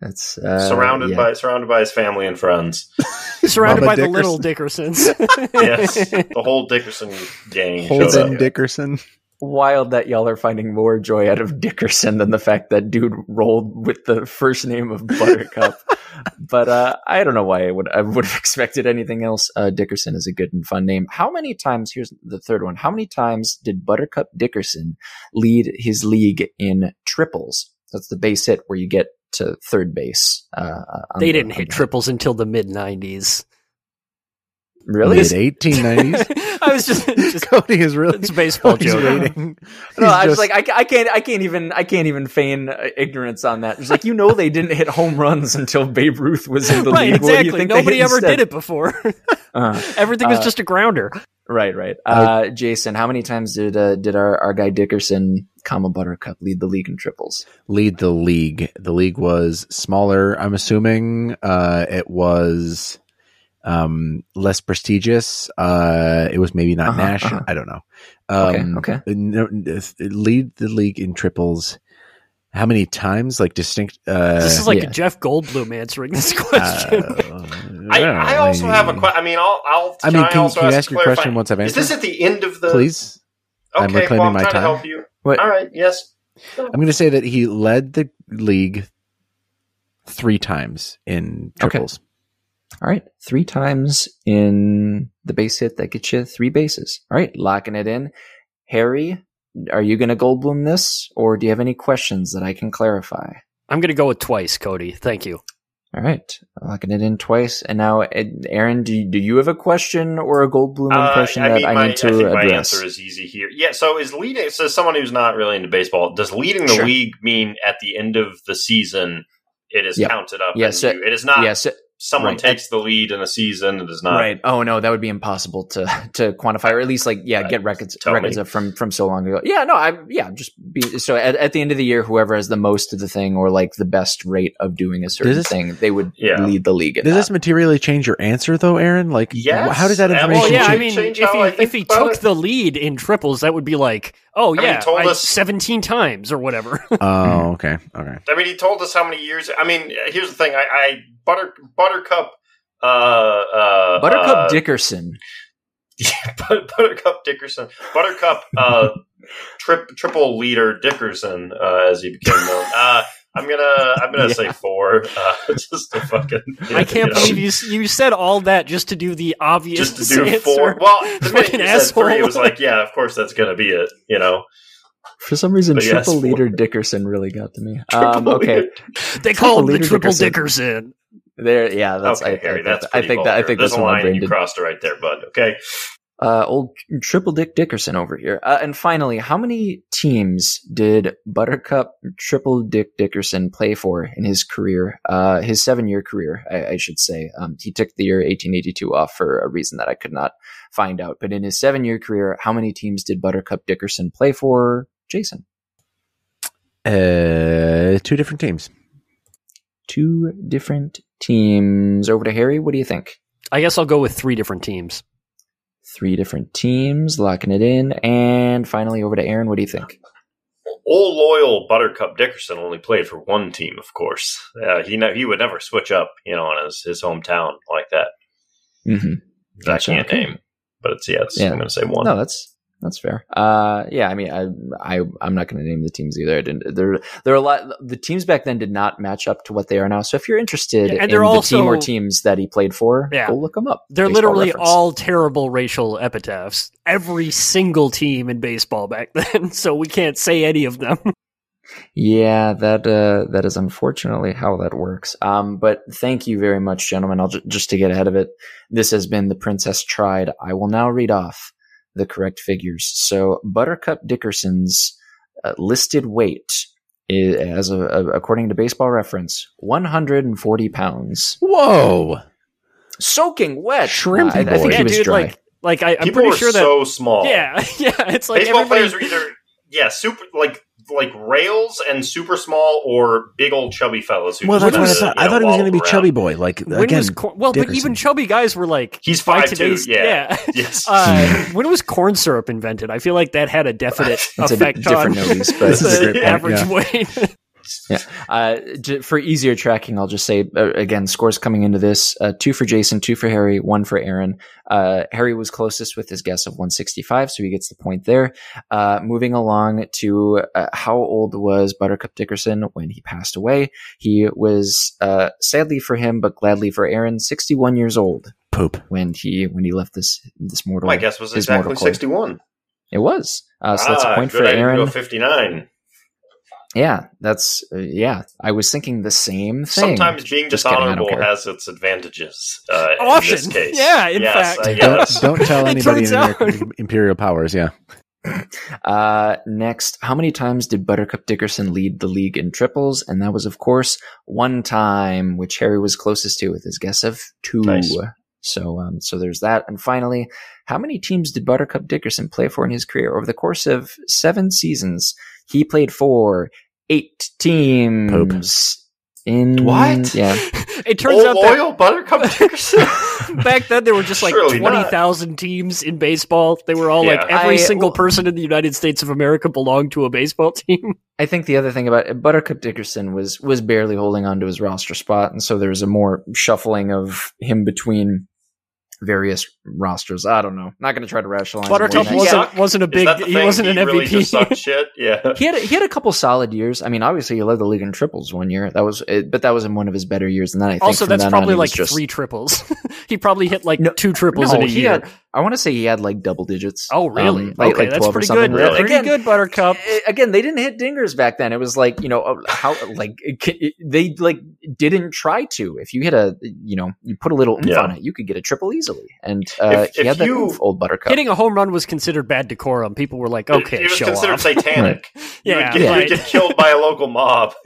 That's uh,
surrounded
yeah.
by surrounded by his family and friends.
Surrounded
Mama
by the little Dickersons.
Yes, the whole Dickerson gang shows up.
Holden Dickerson.
Wild that y'all are finding more joy out of Dickerson than the fact that dude rolled with the first name of Buttercup. but uh, I don't know why I would I would have expected anything else. Uh, Dickerson is a good and fun name. How many times? Here's the third one. How many times did Buttercup Dickerson lead his league in triples? That's the base hit where you get to third base. Uh,
they the, didn't hit triples until the mid '90s.
Really?
Mid 1890s.
I was just, just
Cody is really
it's baseball joke.
Rating. no, I was like, I, I, can't, I can't even, I can't even feign uh, ignorance on that. It's like you know they didn't hit home runs until Babe Ruth was in the
right,
league.
Exactly. Nobody ever instead? did it before. uh, Everything was uh, just a grounder.
Right, right. Uh, Jason, how many times did uh, did our, our guy Dickerson, comma Buttercup, lead the league in triples?
Lead the league. The league was smaller. I'm assuming uh, it was um, less prestigious. Uh, it was maybe not uh-huh, national. Uh-huh. I don't know.
Um, okay.
okay. Lead the league in triples. How many times? Like distinct. Uh,
this is like yeah. Jeff Goldblum answering this question.
Uh, I, I, also have a question. I mean, I'll. I'll
I mean, can,
I
can you ask your question once I've answered?
Is this at the end of the?
Please.
Okay,
I'm reclaiming
well, I'm
my
trying
time.
to help you. What? All right. Yes.
I'm going to say that he led the league three times in triples.
Okay. All right, three times in the base hit that gets you three bases. All right, locking it in. Harry, are you going to Goldblum this, or do you have any questions that I can clarify?
I'm going to go with twice, Cody. Thank you.
All right, locking it in twice. And now, Aaron, do you, do you have a question or a Goldblum uh, impression uh, I mean, that I need to
I think
address?
My answer is easy here. Yeah. So, is leading? So, someone who's not really into baseball, does leading the sure. league mean at the end of the season it is yep. counted up?
Yes.
Yeah, so, it is not.
Yes. Yeah, so,
someone right. takes the lead in a season and does not
right oh no that would be impossible to to quantify or at least like yeah get records Tell records from from so long ago yeah no i yeah just be so at, at the end of the year whoever has the most of the thing or like the best rate of doing a certain this, thing they would yeah. lead the league
does
that.
this materially change your answer though aaron like
yes.
how does that information
well, yeah
change?
i mean if he, if he took it? the lead in triples that would be like oh I yeah mean, I, us, 17 times or whatever
oh okay okay
i mean he told us how many years i mean here's the thing i, I butter buttercup uh, uh,
Buttercup
uh,
Dickerson.
Yeah, Buttercup Dickerson. Buttercup uh, trip, triple leader Dickerson, uh, as he became known. Uh, I'm gonna I'm gonna yeah. say four. Uh, just to fucking.
I can't know. believe you you said all that just to do the obvious.
Just to do
answer.
four. Well, the minute you said three, it was like, yeah, of course that's gonna be it. You know.
For some reason, but triple yes, leader Dickerson really got to me. Um, okay,
they call him the triple Dickerson. Dickerson.
There, yeah, that's
okay,
I,
Harry,
I,
that's
I think that I think
There's
that's
a
line
brain you crossed right there, bud. Okay.
Uh, old Triple Dick Dickerson over here. Uh, and finally, how many teams did Buttercup Triple Dick Dickerson play for in his career? Uh, his seven-year career, I, I should say. Um, he took the year 1882 off for a reason that I could not find out. But in his seven-year career, how many teams did Buttercup Dickerson play for? Jason.
Uh, two different teams.
Two different teams. Over to Harry. What do you think?
I guess I'll go with three different teams.
Three different teams, locking it in. And finally, over to Aaron. What do you think?
Old loyal Buttercup Dickerson only played for one team, of course. Uh, he ne- he would never switch up, you know, on his, his hometown like that.
Mm-hmm.
Gotcha. I can't okay. name, but it's yeah, it's, yeah. I'm going to say one.
No, that's that's fair. Uh, yeah, I mean, I, I, I'm not going to name the teams either. I didn't, there, there are a lot. The teams back then did not match up to what they are now. So if you're interested yeah, and in also, the team or teams that he played for, yeah, go look them up.
They're literally reference. all terrible racial epitaphs. Every single team in baseball back then. So we can't say any of them.
Yeah, that uh, that is unfortunately how that works. Um, but thank you very much, gentlemen. I'll ju- just to get ahead of it. This has been the Princess Tried. I will now read off the correct figures. So Buttercup Dickerson's uh, listed weight is, as a, a, according to Baseball Reference, 140 pounds.
Whoa!
Soaking wet.
Shrimpy
I, I think
yeah,
he was
dude,
dry.
Like, like I, am
People
pretty sure that
so small.
Yeah, yeah. It's like
baseball
everybody...
players are either yeah super like like rails and super small or big old chubby fellas.
well, that's what I thought. I thought he was going to be
around.
chubby boy. Like when again,
was Cor- well,
Dickerson.
but even chubby guys were like
he's five
today's,
two. Yeah,
yeah.
yes.
Uh, when was corn syrup invented? I feel like that had a definite
it's
effect
a different
on
notice, but
the average yeah. weight.
Yeah. Uh, for easier tracking, I'll just say uh, again scores coming into this: uh, two for Jason, two for Harry, one for Aaron. Uh, Harry was closest with his guess of 165, so he gets the point there. Uh, moving along to uh, how old was Buttercup Dickerson when he passed away? He was uh, sadly for him, but gladly for Aaron, 61 years old
Poop.
when he when he left this this mortal.
My guess was
his
exactly
mortal
61.
It was. Uh, so that's a
Ah,
point
good
for
I
Aaron.
Go 59.
Yeah, that's uh, yeah. I was thinking the same thing.
Sometimes being
Just kidding, I don't
dishonorable has its advantages. Uh,
Often.
In this case.
Yeah, in
Yes,
fact.
I
Don't, don't tell anybody in
turns out-
American imperial powers. Yeah.
Uh, next, how many times did Buttercup Dickerson lead the league in triples? And that was, of course, one time, which Harry was closest to with his guess of two.
Nice.
So, um, so there's that. And finally, how many teams did Buttercup Dickerson play for in his career? Over the course of seven seasons, he played for eight teams. In
What?
Yeah.
It turns
Old
out that
loyal Buttercup Dickerson.
back then there were just like
Surely not.
20,000 teams in baseball. They were all like every
I-
single
well-
person in the United States of America belonged to a baseball team.
I think the other thing about it, Buttercup Dickerson was was barely holding on to his roster spot, and so there was a more shuffling of him between various rosters. I don't know. Not going to try to rationalize. more
Buttercup
than
he
that.
wasn't wasn't a big he wasn't an
He really just
MVP.
shit. Yeah.
He had a, he had a couple solid years. I mean, obviously he led the league in triples one year. That was, it, but that was in one of his better years. And then I think
Also, that's
then
probably
on,
like
just,
three triples. he probably hit like
No,
two triples
no,
in a
he
year.
had- I want to say he had like double digits.
oh, really?
Um, like-
okay,
like
that's
12 or
pretty
something.
good.
Really?
Pretty
Again,
good, Buttercup.
Uh, again they didn't hit dingers back then it was like you know uh, how like it, they like didn't try to if you hit a you know you put a little oomph
Yeah.
on it you could get a triple easily and uh
If-
he
if
had that
you-
oomph, old buttercup
Hitting a home run was considered bad decorum. People were like, "Okay,
it was
show
considered
off."
satanic. You
Yeah,
would get,
right.
you'd get killed by a local mob.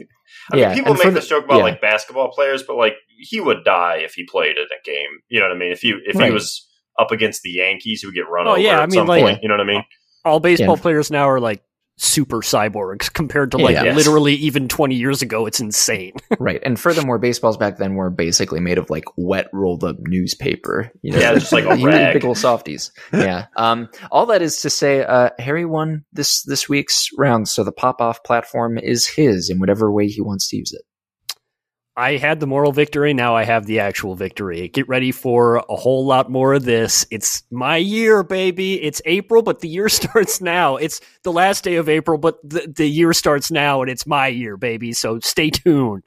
I
Yeah,
mean, people
and for
make
the-
this joke about
yeah.
like basketball players, but like he would die if he played in a game. You know what I mean? If you if
Right.
he was up against the Yankees, who get run
Oh,
over
yeah,
at
I mean,
some
like-
point. You know what I mean?
All baseball
Yeah.
players now are like super cyborgs compared to like
Yeah.
Yes.
literally even 20 years ago. It's insane.
right and furthermore baseballs back then were basically made of like wet rolled up newspaper you know
Yeah, just like a
you really
rag.
big old softies yeah um all that is to say uh harry won this this week's round so the pop off platform is his in whatever way he wants to use it
I had the moral victory. Now I have the actual victory. Get ready for a whole lot more of this. It's my year, baby. It's April, but the year starts now. It's the last day of April, but the, the year starts now, and it's my year, baby. So stay tuned.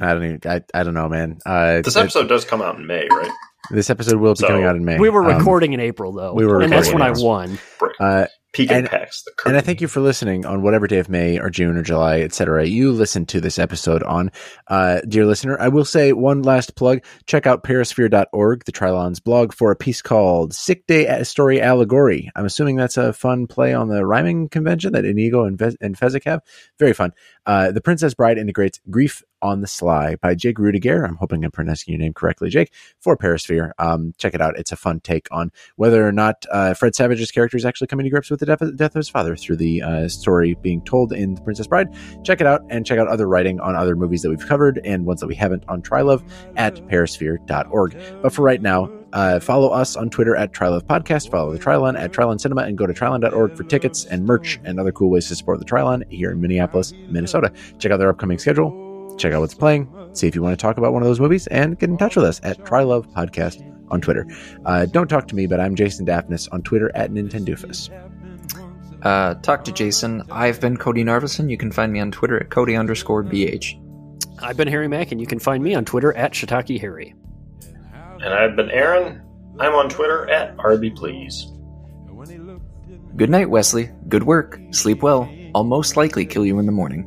I don't even. I, I don't know, man. Uh,
This
it-
episode does come out in May, right?
this episode will be
So,
coming out in May.
We were
Um,
recording in April, though.
we were
and that's when I won.
uh,
Peak
And-
impacts the
And I thank you for listening on whatever day of May or June or July, etc. You listen to this episode on, uh, dear listener. I will say one last plug. Check out perisphere.org, the Trylon's blog, for a piece called Sick Day Story Allegory. I'm assuming that's a fun play on the rhyming convention that Inigo and, Ve- and Fezzik have. Very fun. Uh, the Princess Bride integrates Grief on the Sly by Jake Rudegeair. I'm hoping I'm pronouncing your name correctly, Jake, for Perisphere. Um, check it out. It's a fun take on whether or not uh, Fred Savage's character is actually coming to grips with the death, death of his father through the uh, story being told in The Princess Bride. Check it out and check out other writing on other movies that we've covered and ones that we haven't on Trylove at perisphere.org. But for right now, uh, follow us on Twitter at Trylove Podcast, follow the Trylon at Trylon Cinema, and go to trylon.org for tickets and merch and other cool ways to support the Trylon here in Minneapolis, Minnesota. Check out their upcoming schedule, check out what's playing, see if you want to talk about one of those movies, and get in touch with us at Trylove Podcast on Twitter. Uh, don't talk to me, but I'm Jason Daphnis on Twitter at Nintendoofus.
Uh, talk to Jason. I've been Cody Narvison. You can find me on Twitter at Cody underscore BH.
I've been Harry Mack, and you can find me on Twitter at Shiitake Harry.
And I've been Aaron. I'm on Twitter at RB Please.
Good night, Wesley. Good work. Sleep well. I'll most likely kill you in the morning.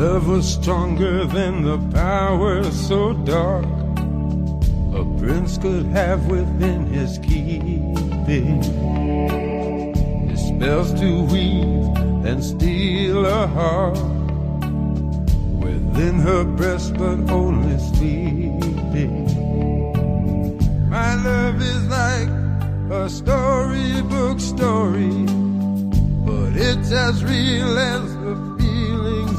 Love was stronger than the power so dark. a prince could have within his keeping. His spells to weave and steal a heart within her breast, but only sleeping. My love is like a storybook story, but it's as real as